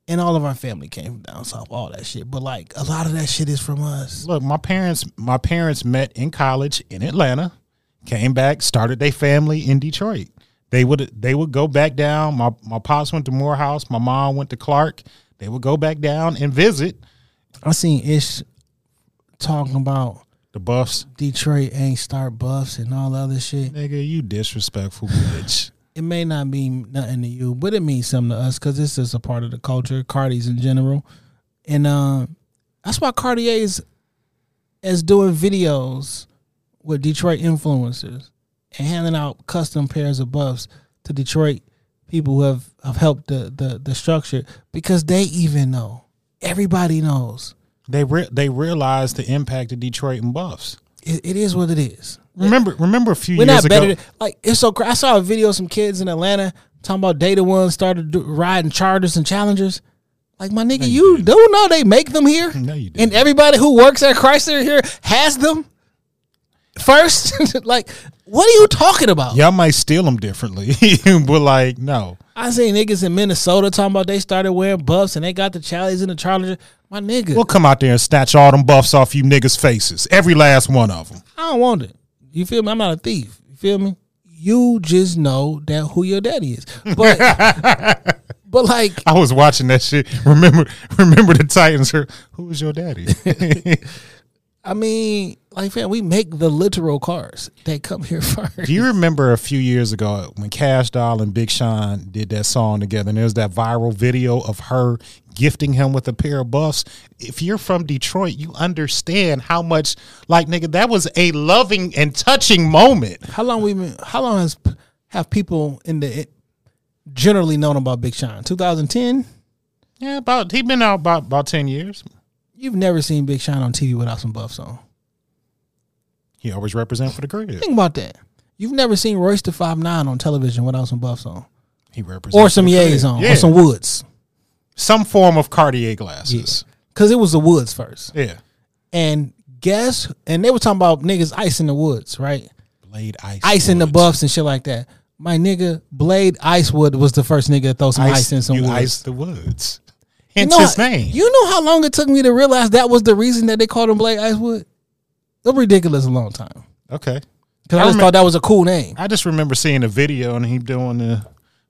And all of our family came from down south, all that shit. But like a lot of that shit is from us. Look, my parents, my parents met in college in Atlanta, came back, started their family in Detroit. They would they would go back down. My my pops went to Morehouse. My mom went to Clark. They would go back down and visit I seen Ish talking about the Buffs. Detroit ain't start buffs and all the other shit. Nigga, you disrespectful bitch. It may not mean nothing to you, but it means something to us because it's just a part of the culture, Cardi's in general. And uh, that's why Cartier is is doing videos with Detroit influencers and handing out custom pairs of buffs to Detroit people who have, have helped the, the the structure because they even know. Everybody knows. They re- they realize the impact of Detroit and Buffs. It, it is what it is. Remember remember a few We're years not ago. Than, like it's so. cra- I saw a video of some kids in Atlanta talking about Data One started do, riding Chargers and Challengers. Like my nigga, you don't know they make them here, No, you and didn't. everybody who works at Chrysler here has them first. like, what are you talking about? Y'all might steal them differently, but like no. I seen niggas in Minnesota talking about they started wearing buffs and they got the Charlies and the Chargers. My nigga, We'll come out there and snatch all them buffs off you niggas' faces. Every last one of them. I don't want it. You feel me? I'm not a thief. You feel me? You just know that who your daddy is, but but like I was watching that shit. Remember, remember the Titans. Who was your daddy? I mean, like, man, we make the literal cars that come here first. Do you remember a few years ago when Kash Doll and Big Sean did that song together? And there's that viral video of her gifting him with a pair of buffs. If you're from Detroit, you understand how much, like, nigga, that was a loving and touching moment. How long we been? How long has have people in the generally known about Big Sean? 2010. Yeah, about he been out about about ten years. You've never seen Big Sean on TV without some buffs on. He always represent for the crib. Think about that. You've never seen Royce the Five Nine on television without some buffs on, He represents or some. Yays on, Yeah. or some Woods, some form of Cartier glasses. because it was the Woods first. Yeah, And guess, and they were talking about niggas ice in the woods, right? Blade Ice, Ice in the buffs and shit like that. My nigga Blade Icewood was the first nigga to throw some ice, in some you woods. ice the woods. You Hence know, his name. You know how long it took me to realize that was the reason that they called him Blade Icewood? Was ridiculous a long time. okay. Because I, I just remem- thought that was a cool name. I just remember seeing a video and he doing the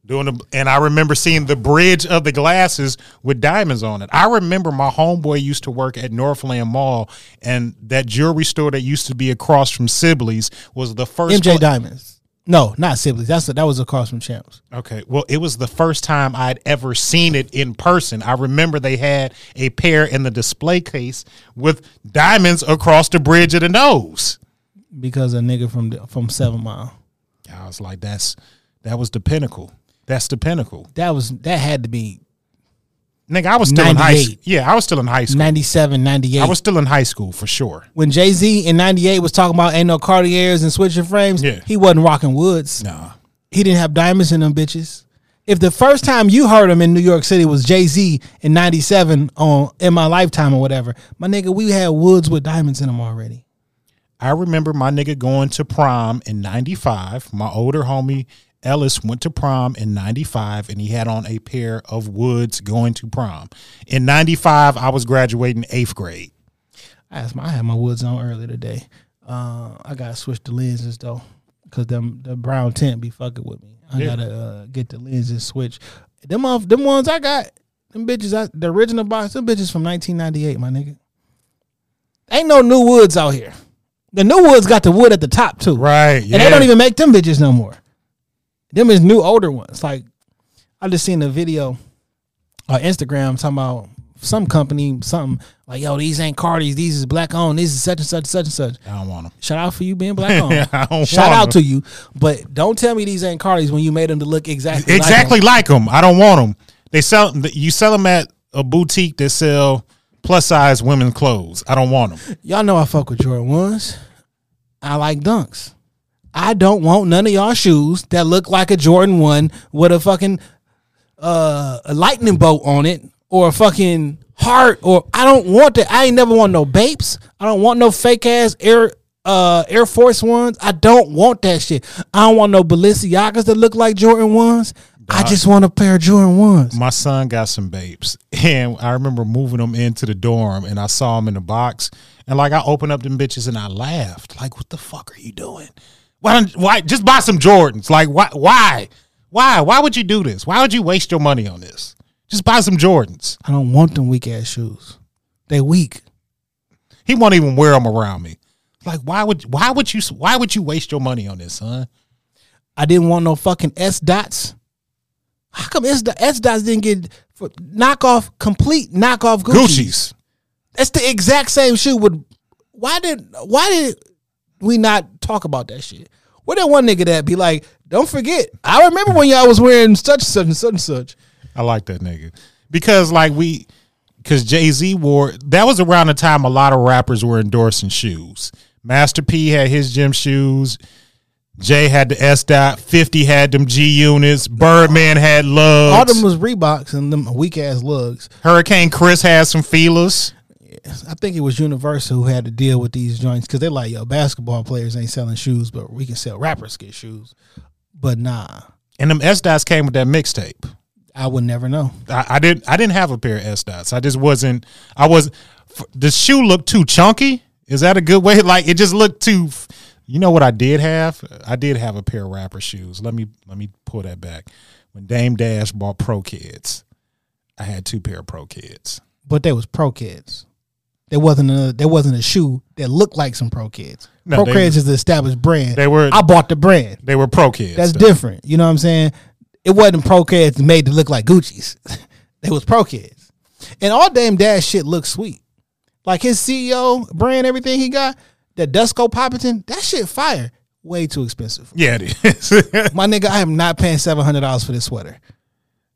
doing the and I remember seeing the bridge of the glasses with diamonds on it. I remember my homeboy used to work at Northland Mall and that jewelry store that used to be across from Sibley's was the first MJ Diamonds. No, not Sibley's. That's a, that was across from Champs. Okay. Well, it was the first time I'd ever seen it in person. I remember they had a pair in the display case with diamonds across the bridge of the nose. because a nigga from the, from Seven Mile. Yeah, I was like, that's that was the pinnacle. That's the pinnacle. That was that had to be Nigga, I was still in high school. Yeah, I was still in high school. 97, 98. I was still in high school for sure. when Jay Z in '98 was talking about ain't no Cartiers and switching frames. Yeah. he wasn't rocking woods. Nah. He didn't have diamonds in them bitches. If the first time you heard him in New York City was Jay Z in '97 on In My Lifetime or whatever, my nigga, we had woods with diamonds in them already. I remember my nigga going to prom in 95. My older homie Ellis went to prom in 95 and he had on a pair of woods going to prom. In 95, I was graduating eighth grade. I asked my, I had my woods on earlier today. Uh, I gotta switch the lenses though, cause them the brown tint be fucking with me. I Yeah. gotta uh, get the lenses switched. Them off them ones I got. Them bitches, I, the original box. Them bitches from 1998, my nigga. Ain't no new woods out here. The new woods got the wood at the top too, Right. Yeah. and they don't even make them bitches no more. Them is new older ones. Like I just seen a video on Instagram talking about some company, something like, yo, these ain't Cardis, these is black owned, these is such and such, such and such. I don't want them. Shout out for you being black owned. I don't Shout out 'em. to you. But don't tell me these ain't Cardis when you made them to look exactly Exactly Like like them. I don't want them. They sell you sell them at a boutique that sell plus size women's clothes. I don't want them. Y'all know I fuck with Jordan ones. I like dunks. I don't want none of y'all shoes that look like a Jordan one with a fucking uh, a lightning bolt on it or a fucking heart or I don't want that. I ain't never want no Bapes. I don't want no fake ass Air uh Air Force ones. I don't want that shit. I don't want no Balenciagas that look like Jordan ones. I just want a pair of Jordan ones. My son got some Bapes, and I remember moving them into the dorm, and I saw them in the box, and like I opened up them bitches, and I laughed, like, "What the fuck are you doing? Why? Don't, why? Just buy some Jordans? Like, why? Why? Why? Why would you do this? Why would you waste your money on this? Just buy some Jordans." I don't want them weak ass shoes. They weak. He won't even wear them around me. Like, why would? Why would you? Why would you waste your money on this, son? I didn't want no fucking S dots. How come S, S dots didn't get for knockoff complete knockoff Gucci's? Gucci's. That's the exact same shoe. With why did why did we not talk about that shit? Where that one nigga that be like, don't forget, I remember when y'all was wearing such and such and such and such. I like that nigga because like we because Jay Z wore that was around the time a lot of rappers were endorsing shoes. Master P had his gym shoes. Jay had the S dot. Fifty had them G units. Birdman had lugs. All them was Reeboks and them weak ass lugs. Hurricane Chris had some feelers. I think it was Universal who had to deal with these joints because they're like, yo, basketball players ain't selling shoes, but we can sell rappers get shoes. But nah, And them S dots came with that mixtape. I would never know. I, I didn't. I didn't have a pair of S dots. I just wasn't. I was. The shoe looked too chunky. Is that a good way? Like it just looked too. You know what I did have? I did have a pair of rapper shoes. Let me let me pull that back. When Dame Dash bought Pro-Keds, I had two pair of Pro-Keds. But they was Pro-Keds. There wasn't a there wasn't a shoe that looked like some Pro-Keds. No, pro they- kids is the established brand. They were- I bought the brand. They were Pro-Keds. That's though. different. You know what I'm saying? It wasn't Pro-Keds made to look like Gucci's. they was Pro-Keds. And all Dame Dash shit looks sweet. Like his CEO brand, everything he got, that Dusko Popperton, that shit fire. Way too expensive. Yeah, it is. My nigga, I am not paying seven hundred dollars for this sweater.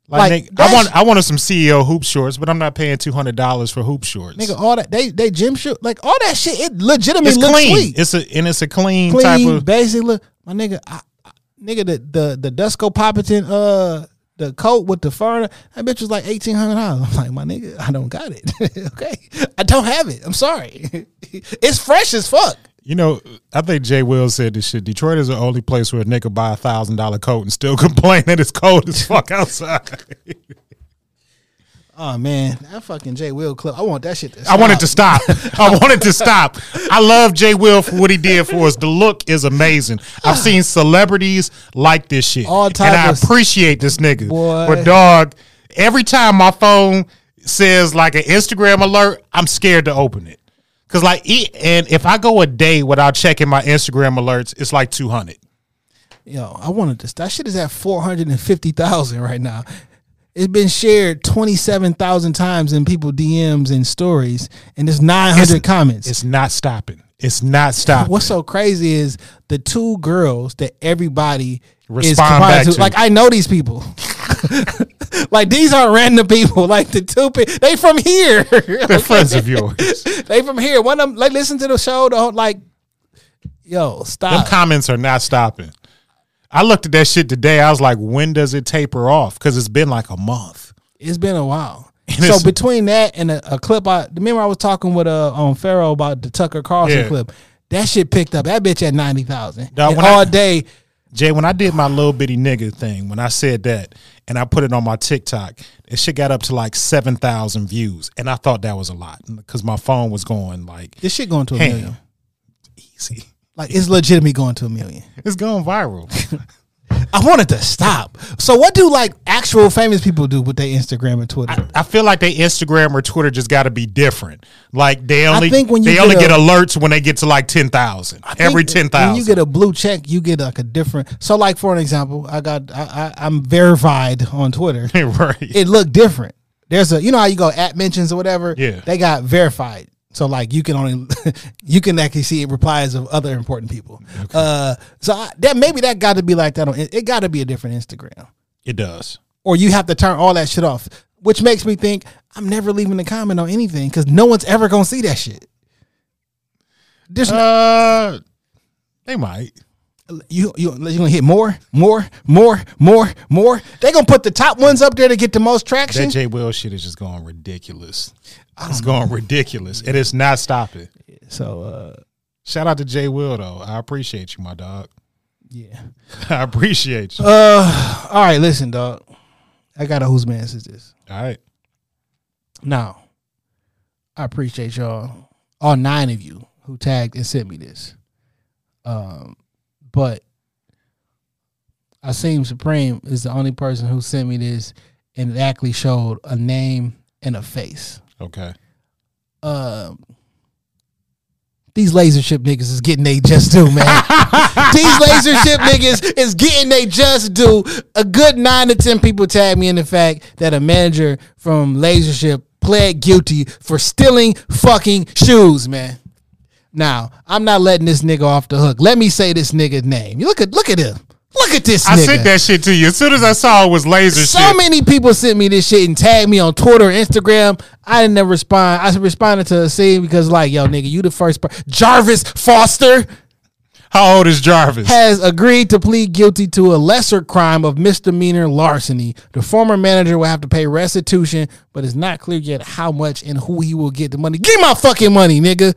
Like, Like, nigga, I want I wanted some CEO hoop shorts, but I'm not paying two hundred dollars for hoop shorts. Nigga, all that they they gym shoe like all that shit. It legitimately it's looks clean. sweet. It's a and it's a clean, clean, type of. basic look. My nigga, I, I- nigga, the the the Dusko Popperton, uh, the coat with the fur, that bitch was like eighteen hundred dollars. I'm like, my nigga, I don't got it. okay, I don't have it. I'm sorry. it's fresh as fuck. You know, I think Jay Will said this shit. Detroit is the only place where a nigga buy a thousand dollar coat and still complain that it's cold as fuck outside. Oh man, that fucking Jay Will clip. I want that shit. To I wanted to stop. I wanted to stop. I love Jay Will for what he did for us. The look is amazing. I've seen celebrities like this shit, All and I appreciate this nigga. Boy. But dog, every time my phone says like an Instagram alert, I'm scared to open it. Cause like, e- and if I go a day without checking my Instagram alerts, it's like two hundred. Yo, I wanted this. That shit is at four hundred and fifty thousand right now. It's been shared twenty seven thousand times in people DMs and stories, and there's nine hundred comments. It's not stopping. It's not stopping. What's so crazy is the two girls that everybody is Respond back to. to. Like I know these people. like these aren't random people. Like the two, pe- they from here. They're friends of yours. they from here. One of them like listen to the show. The whole, like, yo, Them stop. comments are not stopping. I looked at that shit today. I was like, when does it taper off? Because it's been like a month. it's been a while. And So between that and a, a clip, I remember I was talking with uh on Pharaoh about the Tucker Carlson Yeah. clip. That shit picked up. That bitch at ninety thousand. All I- day. Jay, when I did my little bitty nigga thing, when I said that and I put it on my TikTok, it shit got up to like 7,000 views. And I thought that was a lot because my phone was going like This shit going to a Ham. million. easy. Like it's legitimately going to a million. It's going viral. I wanted to stop. So what do like actual famous people do with their Instagram and Twitter? I feel like they Instagram or Twitter just got to be different. Like they only I think when you they get only a- get alerts when they get to like 10,000. Every 10,000. When you get a blue check, you get like a different. So like for an example, I got I, I I'm verified on Twitter. right. it looked different. There's a you know how you go at mentions or whatever. Yeah. they got verified. So like you can only you can actually see replies of other important people. Uh, so I, that maybe that got to be like that on it. Got to be a different Instagram, it does. or you have to turn all that shit off. Which makes me think I'm never leaving a comment on anything because no one's ever gonna see that shit. There's no- Uh, they might. You you you gonna hit more, more, more, more, more. They gonna put the top ones up there to get the most traction. That J Will shit is just going ridiculous. It's going ridiculous. And it's not stopping. so uh, Shout out to Jay Will though. I appreciate you, my dog. yeah. I appreciate you. Uh, all right, listen, dog. I got a whose man is this. All right. Now, I appreciate y'all, all nine of you who tagged and sent me this. Um, but I seem Supreme is the only person who sent me this and it actually showed a name and a face. Okay. Um, these LaserShip niggas is getting they just due, man. these LaserShip niggas is getting they just due. A good nine to ten people tag me in the fact that a manager from LaserShip pled guilty for stealing fucking shoes, man. Now, I'm not letting this nigga off the hook. Let me say this nigga's name. You look at look at him. Look at this I nigga. sent that shit to you. As soon as I saw it was laser So shit. many people sent me this shit and tagged me on Twitter, Instagram. I didn't never respond. I responded to a scene because, like, yo, nigga, you the first person. Jarvis Foster How old is Jarvis? has agreed to plead guilty to a lesser crime of misdemeanor larceny. The former manager will have to pay restitution, but it's not clear yet how much and who he will get the money. Give me my fucking money, nigga.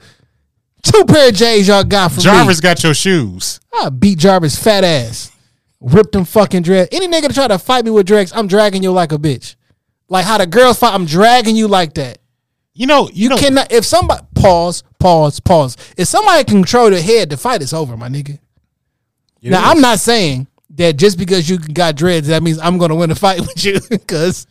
Two pair of J's y'all got from me. Jarvis got your shoes. I beat Jarvis fat ass. Ripped them fucking dreads. Any nigga to try to fight me with dreads, I'm dragging you like a bitch. Like how the girls fight, I'm dragging you like that. You know, you, You know, cannot if somebody pause, pause, pause. If somebody can control the head, the fight is over, my nigga. Now. I'm not saying that just because you got dreads, that means I'm gonna win a fight with you. Cause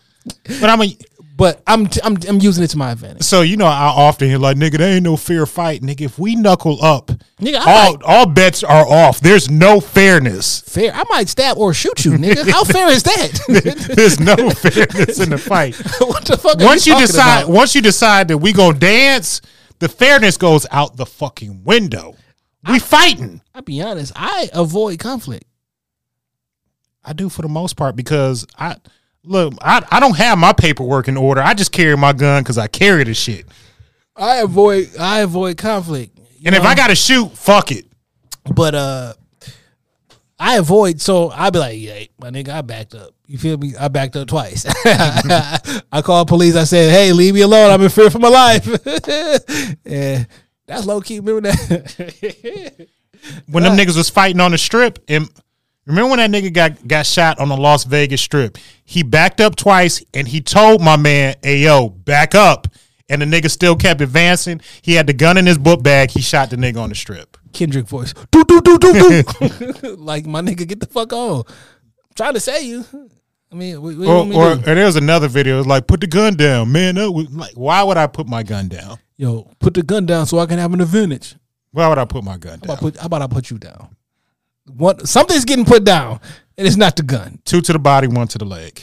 but I'm a, but I'm t- I'm I'm using it to my advantage. so you know I often hear like nigga, there ain't no fair fight, nigga. If we knuckle up, Nigga, I all might- all bets are off. There's no fairness. Fair. I might stab or shoot you, nigga. How fair is that? There's no fairness in the fight. what the fuck? Once you talking decide, about? once you decide that we gonna dance, the fairness goes out the fucking window. We fighting. I'll be honest. I avoid conflict. I do for the most part because I look. I, I don't have my paperwork in order. I just carry my gun because I carry the shit. I avoid I avoid conflict. And if? I gotta shoot, fuck it. but uh I avoid so I be like, yeah, my nigga, I backed up. You feel me? I backed up twice. I called police. I said, "Hey, leave me alone. I'm in fear for my life." and that's low key. Remember that? When them niggas was fighting on the strip, and remember when that nigga got got shot on the Las Vegas strip? He backed up twice, and he told my man, "Hey yo, back up." And the nigga still kept advancing. He had the gun in his book bag. He shot the nigga on the strip. Kendrick voice. Do do do do do. like my nigga, get the fuck on. trying to say you. I mean, what, what Or, want me to or, do? or there was another video. It was like, put the gun down, man. Was- like, why would I put my gun down? yo, put the gun down so I can have an advantage. Why would I put my gun How down? about, put, how about I put you down? What something's getting put down, and it's not the gun. Two to the body, one to the leg.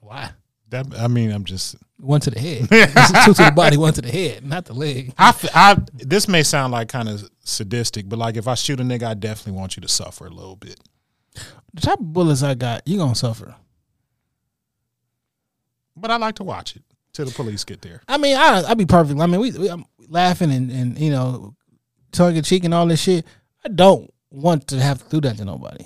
Why? That I mean, I'm just One to the head. Two to the body, one to the head, not the leg. I, f- I this may sound like kind of sadistic, but like if I shoot a nigga, I definitely want you to suffer a little bit. The type of bullets I got, you gonna suffer. But I like to watch it till the police get there. I mean, I I be perfect. I mean, we, we I'm laughing and and you know, tongue in cheek and all this shit. I don't want to have to do that to nobody.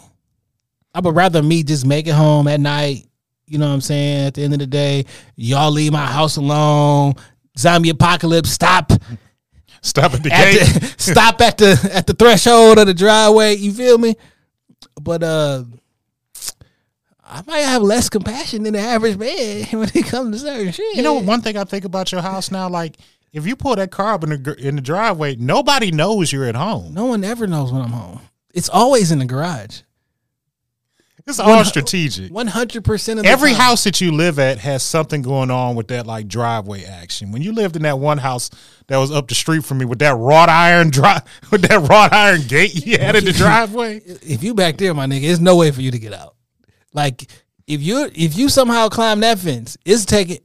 I would rather me just make it home at night. You know what I'm saying? At the end of the day, y'all leave my house alone. Zombie apocalypse. Stop. Stop at the At gate. the, stop at the at the threshold of the driveway. You feel me? But uh, I might have less compassion than the average man when it comes to certain shit. You know, one thing I think about your house now, like if you pull that car up in the in the driveway, nobody knows you're at home. No one ever knows when I'm home. It's always in the garage. It's all strategic. One hundred percent of the Every time. house that you live at has something going on with that like driveway action. When you lived in that one house that was up the street from me with that wrought iron drive with that wrought iron gate you had in the driveway. If you back there, my nigga, there's no way for you to get out. Like if you if you somehow climb that fence, it's taking.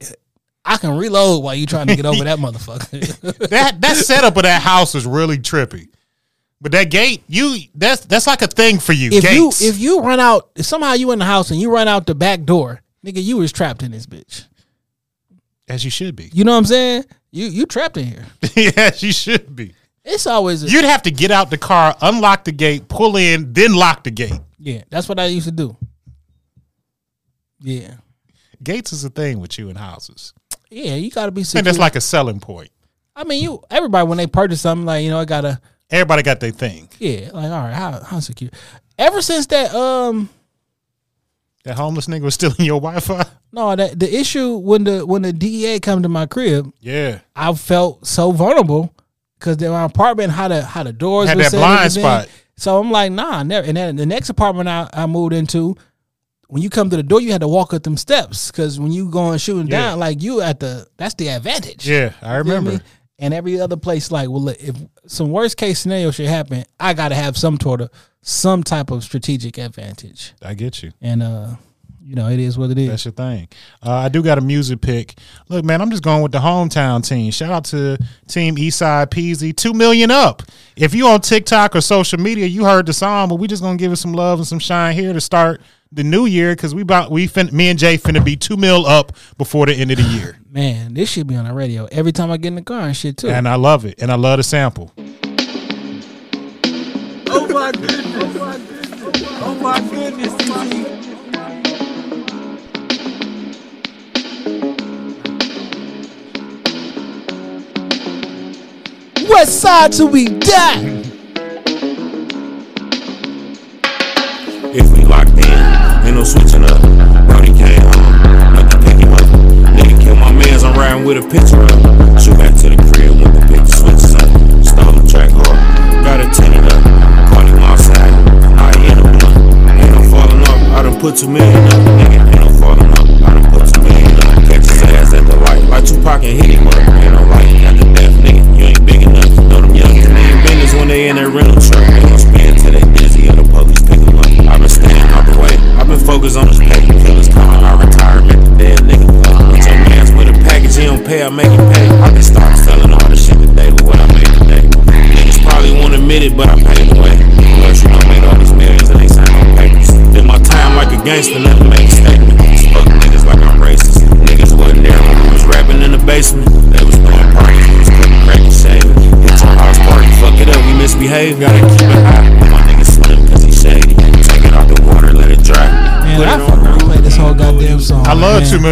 I can reload while you trying to get over that motherfucker. That that setup of that house was really trippy. But that gate, you that's that's like a thing for you. if Gates. you if you run out, if somehow you in the house and you run out the back door, nigga, you was trapped in this bitch. as you should be. You know what I'm saying? You you trapped in here. yes, you should be. It's always a, You'd have to get out the car, unlock the gate, pull in, then lock the gate. yeah. That's what I used to do. Yeah, Gates is a thing with you in houses. yeah. You got to be. Secure. that's like a selling point. I mean, you everybody when they purchase something, like you know, I gotta Everybody got their thing. yeah, like all right, how how secure? Ever since that, um, That homeless nigga was stealing your Wi-Fi. no, that the issue when the when the DEA come to my crib, Yeah, I felt so vulnerable because my apartment how the how the doors Had were that blind spot. So I'm like, nah, never. And then the next apartment I, I moved into, when you come to the door, you had to walk up them steps because when you going shooting Yeah. down, like you at the that's the advantage. yeah, I You remember. me? And every other place, like, well, if some worst case scenario should happen, I got to have some sort of some type of strategic advantage. I get you. And uh, you know, it is what it is. That's your thing. Uh, I do got a music pick. Look, man, I'm just going with the hometown team. Shout out to Team Eastside Peezy, two million up. If you on TikTok or social media, you heard the song, but we just gonna give it some love and some shine here to start the new year because we about we fin- me and Jay finna be two mil up before the end of the year, Man, this should be on the radio every time I get in the car and shit too. and I love it, and I love the sample. Oh my goodness. Oh my goodness. Oh TT. West side till we die. If we locked in, ain't no switching up. Brody came home, like to pick him up. Nigga kill my mans, I'm riding with a picture up. Shoot back to the crib when the the switches up. Stole the track hard, got it tinted up. Caught him outside, I ain't no blunt. Ain't no falling off, I done put two million up. Nigga, ain't no falling off, I done put two million up. Catch his ass at the light, like Tupac and hit him up. Ain't no light, got the death, nigga, you ain't big enough. Know them youngins, they ain't business when they in that rental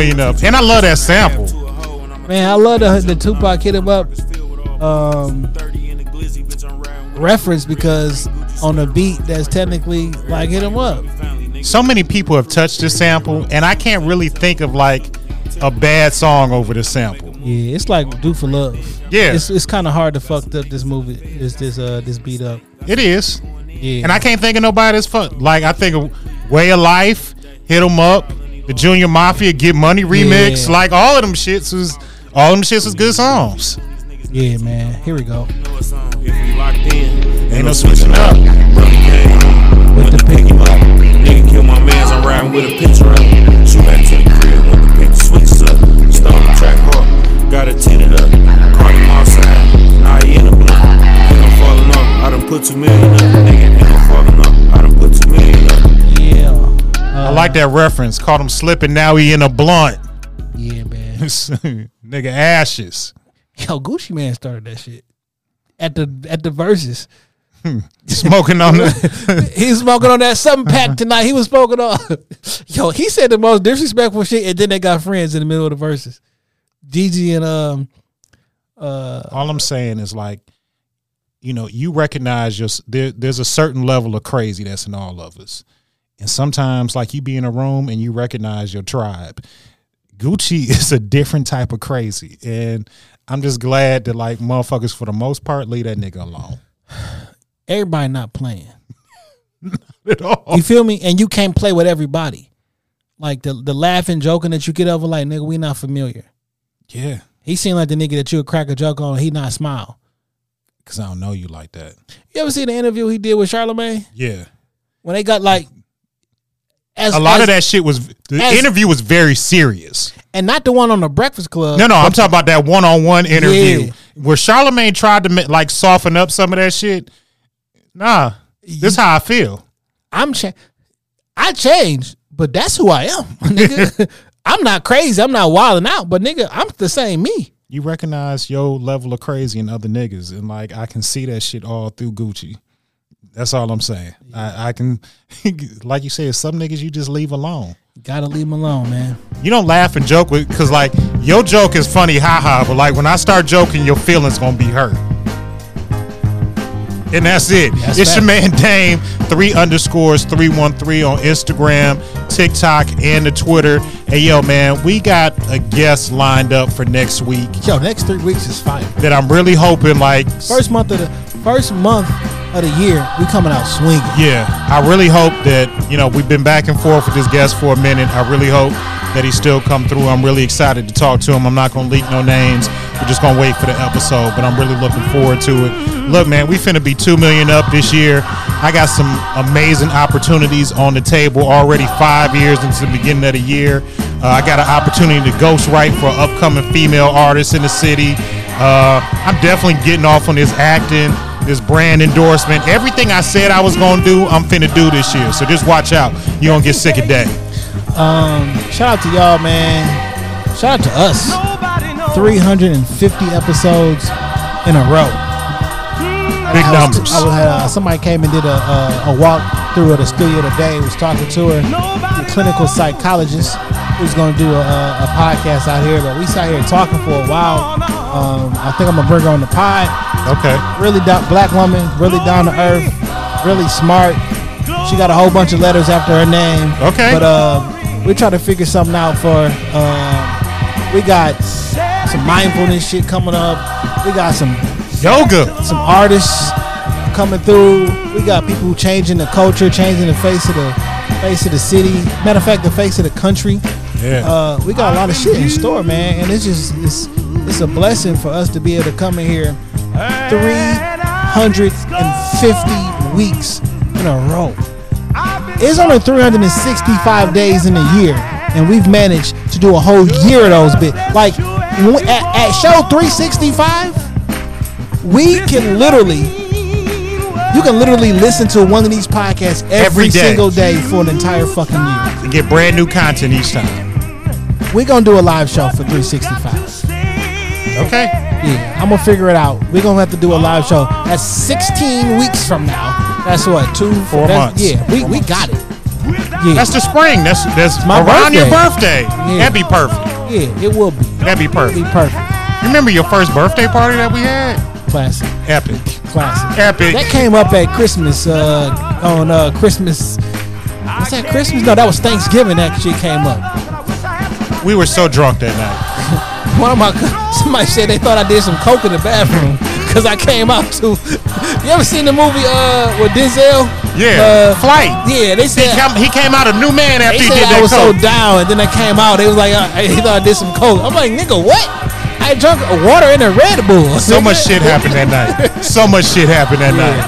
million up, and I love that sample. Man, I love the the Tupac hit him up um, reference because on a beat that's technically like hit him up. So many people have touched this sample, and I can't really think of like a bad song over the sample. Yeah, it's like do for love. Yeah. it's it's kind of hard to fuck up this movie. This this uh this beat up. It is. Yeah, And I can't think of nobody that's fuck. Like I think of Way of Life, hit Hit 'em Up, the Junior Mafia, Get Money remix. Yeah. Like all of them shits was all them shits was good songs. yeah, man. Here we go. If we locked in, Ain't no switching up. Brody came home, With the to pick him up. Nigga kill my mans, I'm riding with a picture up. Shoot back to the crib when the pick switches up. Stole the track hard. Got it up. Caught him outside. Now he in the blunt. Ain't no falling off. I done put two million up. Nigga, ain't no falling off. I like that reference. Caught him slipping. Now he in a blunt. Yeah, man. Nigga, ashes. Yo, Gucci Mane started that shit at the at the verses. Smoking on the. he's smoking on that something pack tonight. He was smoking on. Yo, he said the most disrespectful shit, and then they got friends in the middle of the verses. Gigi and um, uh, All I'm saying is like, you know, you recognize your there, there's a certain level of crazy that's in all of us, and sometimes like you be in a room and you recognize your tribe. Gucci is a different type of crazy, and I'm just glad that like motherfuckers for the most part leave that nigga alone. everybody not playing. At all. You feel me? And you can't play with everybody. Like the the laughing, joking that you get over, like nigga, we not familiar. Yeah, He seemed like the nigga that you would crack a joke on. He not smile. because I don't know you like that. You ever see the interview he did with Charlemagne Yeah, when they got like as a lot as- of that shit was the as- interview was very serious. and not the one on the Breakfast Club. No, no, I'm talking about that one on one interview Yeah. where Charlemagne tried to like soften up some of that shit. Nah, this how I feel. I'm cha- I changed, but that's who I am, nigga. I'm not crazy. I'm not wilding out, but nigga, I'm the same me. You recognize your level of crazy in other niggas, and like I can see that shit all through Gucci. That's all I'm saying. I, I can, like you said, some niggas you just leave alone. Gotta leave them alone, man. You don't laugh and joke with because like your joke is funny, haha. But like when I start joking, your feelings gonna be hurt. And that's it. That's it's your man Dame, three underscores, 313 on Instagram, TikTok, and the Twitter. Hey, yo, man, we got a guest lined up for next week Yo, next three weeks is fire. that I'm really hoping, like, First month of the first month of the year, we coming out swinging. yeah, I really hope that, you know, we've been back and forth with this guest for a minute. I really hope that he still come through. I'm really excited to talk to him. I'm not to leak no names. We're just to wait for the episode, but I'm really looking forward to it. Look, man, we finna be 2 million up this year. I got some amazing opportunities on the table already 5 years into the beginning of the year. Uh, I got an opportunity to ghostwrite for upcoming female artists in the city. Uh, I'm definitely getting off on this acting, this brand endorsement. Everything I said I was gonna do, I'm finna do this year. So just watch out. You don't get sick of that. Um, shout out to y'all, man. Shout out to us. 350 episodes in a row. Big I was- numbers. I was, uh, somebody came and did a, a, a walk through of the studio today. Was talking to her, the clinical psychologist, who's going to do a, a podcast out here. But we sat here talking for a while. Um, I think I'm gonna bring her on the pod. Okay. Really down, black woman, really down to earth, really smart. She got a whole bunch of letters after her name. Okay. But uh, we try to figure something out for. her. Uh, we got some mindfulness shit coming up. We got some Yoga. some artists coming through. We got people changing the culture, changing the face of the face of the city. Matter of fact, the face of the country. Yeah. Uh, we got a lot of shit in store, man, and it's just it's it's a blessing for us to be able to come in here 350 weeks in a row. It's only 365 days in a year, and we've managed to do a whole year of those bit. Like at, at show 365, we can literally, you can literally listen to one of these podcasts every, Every day. single day for an entire fucking year. You get brand new content each time. We're gonna do a live show for 365. Okay. Yeah, I'm gonna figure it out. We're gonna have to do a live show. That's 16 weeks from now. That's what two, Four that's- months. Yeah, we, we got it. Yeah, That's the spring. That's that's my around your birthday. birthday. That'd be perfect. yeah, it will be. That'd be It'll perfect. be perfect. Remember your first birthday party that we had? Classic, Epic. classic. Epic. That came up at Christmas. Uh, on uh Christmas. Was that Christmas? No, that was Thanksgiving. That shit came up. We were so drunk that night. One of my somebody said they thought I did some coke in the bathroom because I came out to. You ever seen the movie uh with Denzel? Yeah. Uh, Flight. Yeah, they He said came, he came out a new man after he did I that was coke. so down, and then I came out. They was like, uh, he thought I did some coke. I'm like, nigga, what? I drank water in a Red Bull. so much shit happened that night. So much shit happened that night.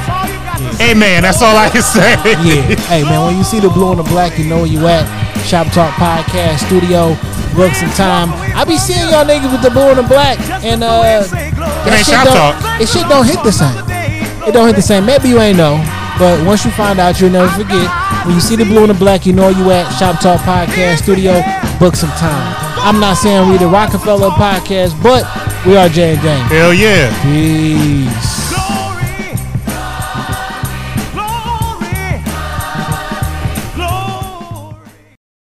Hey man, that's all I can say. Yeah. Hey man, when you see the blue and the black, you know where you at. Shop Talk Podcast Studio. Book some time. I be seeing y'all niggas with the blue and the black, and uh, that shit don't-. It shit don't hit the same. It don't hit the same. Maybe you ain't know, but once you find out, you'll never forget. When you see the blue and the black, you know you at Shop Talk Podcast Studio. Book some time. I'm not saying we the Rockefeller Podcast, but we are J and James. Hell yeah. Peace.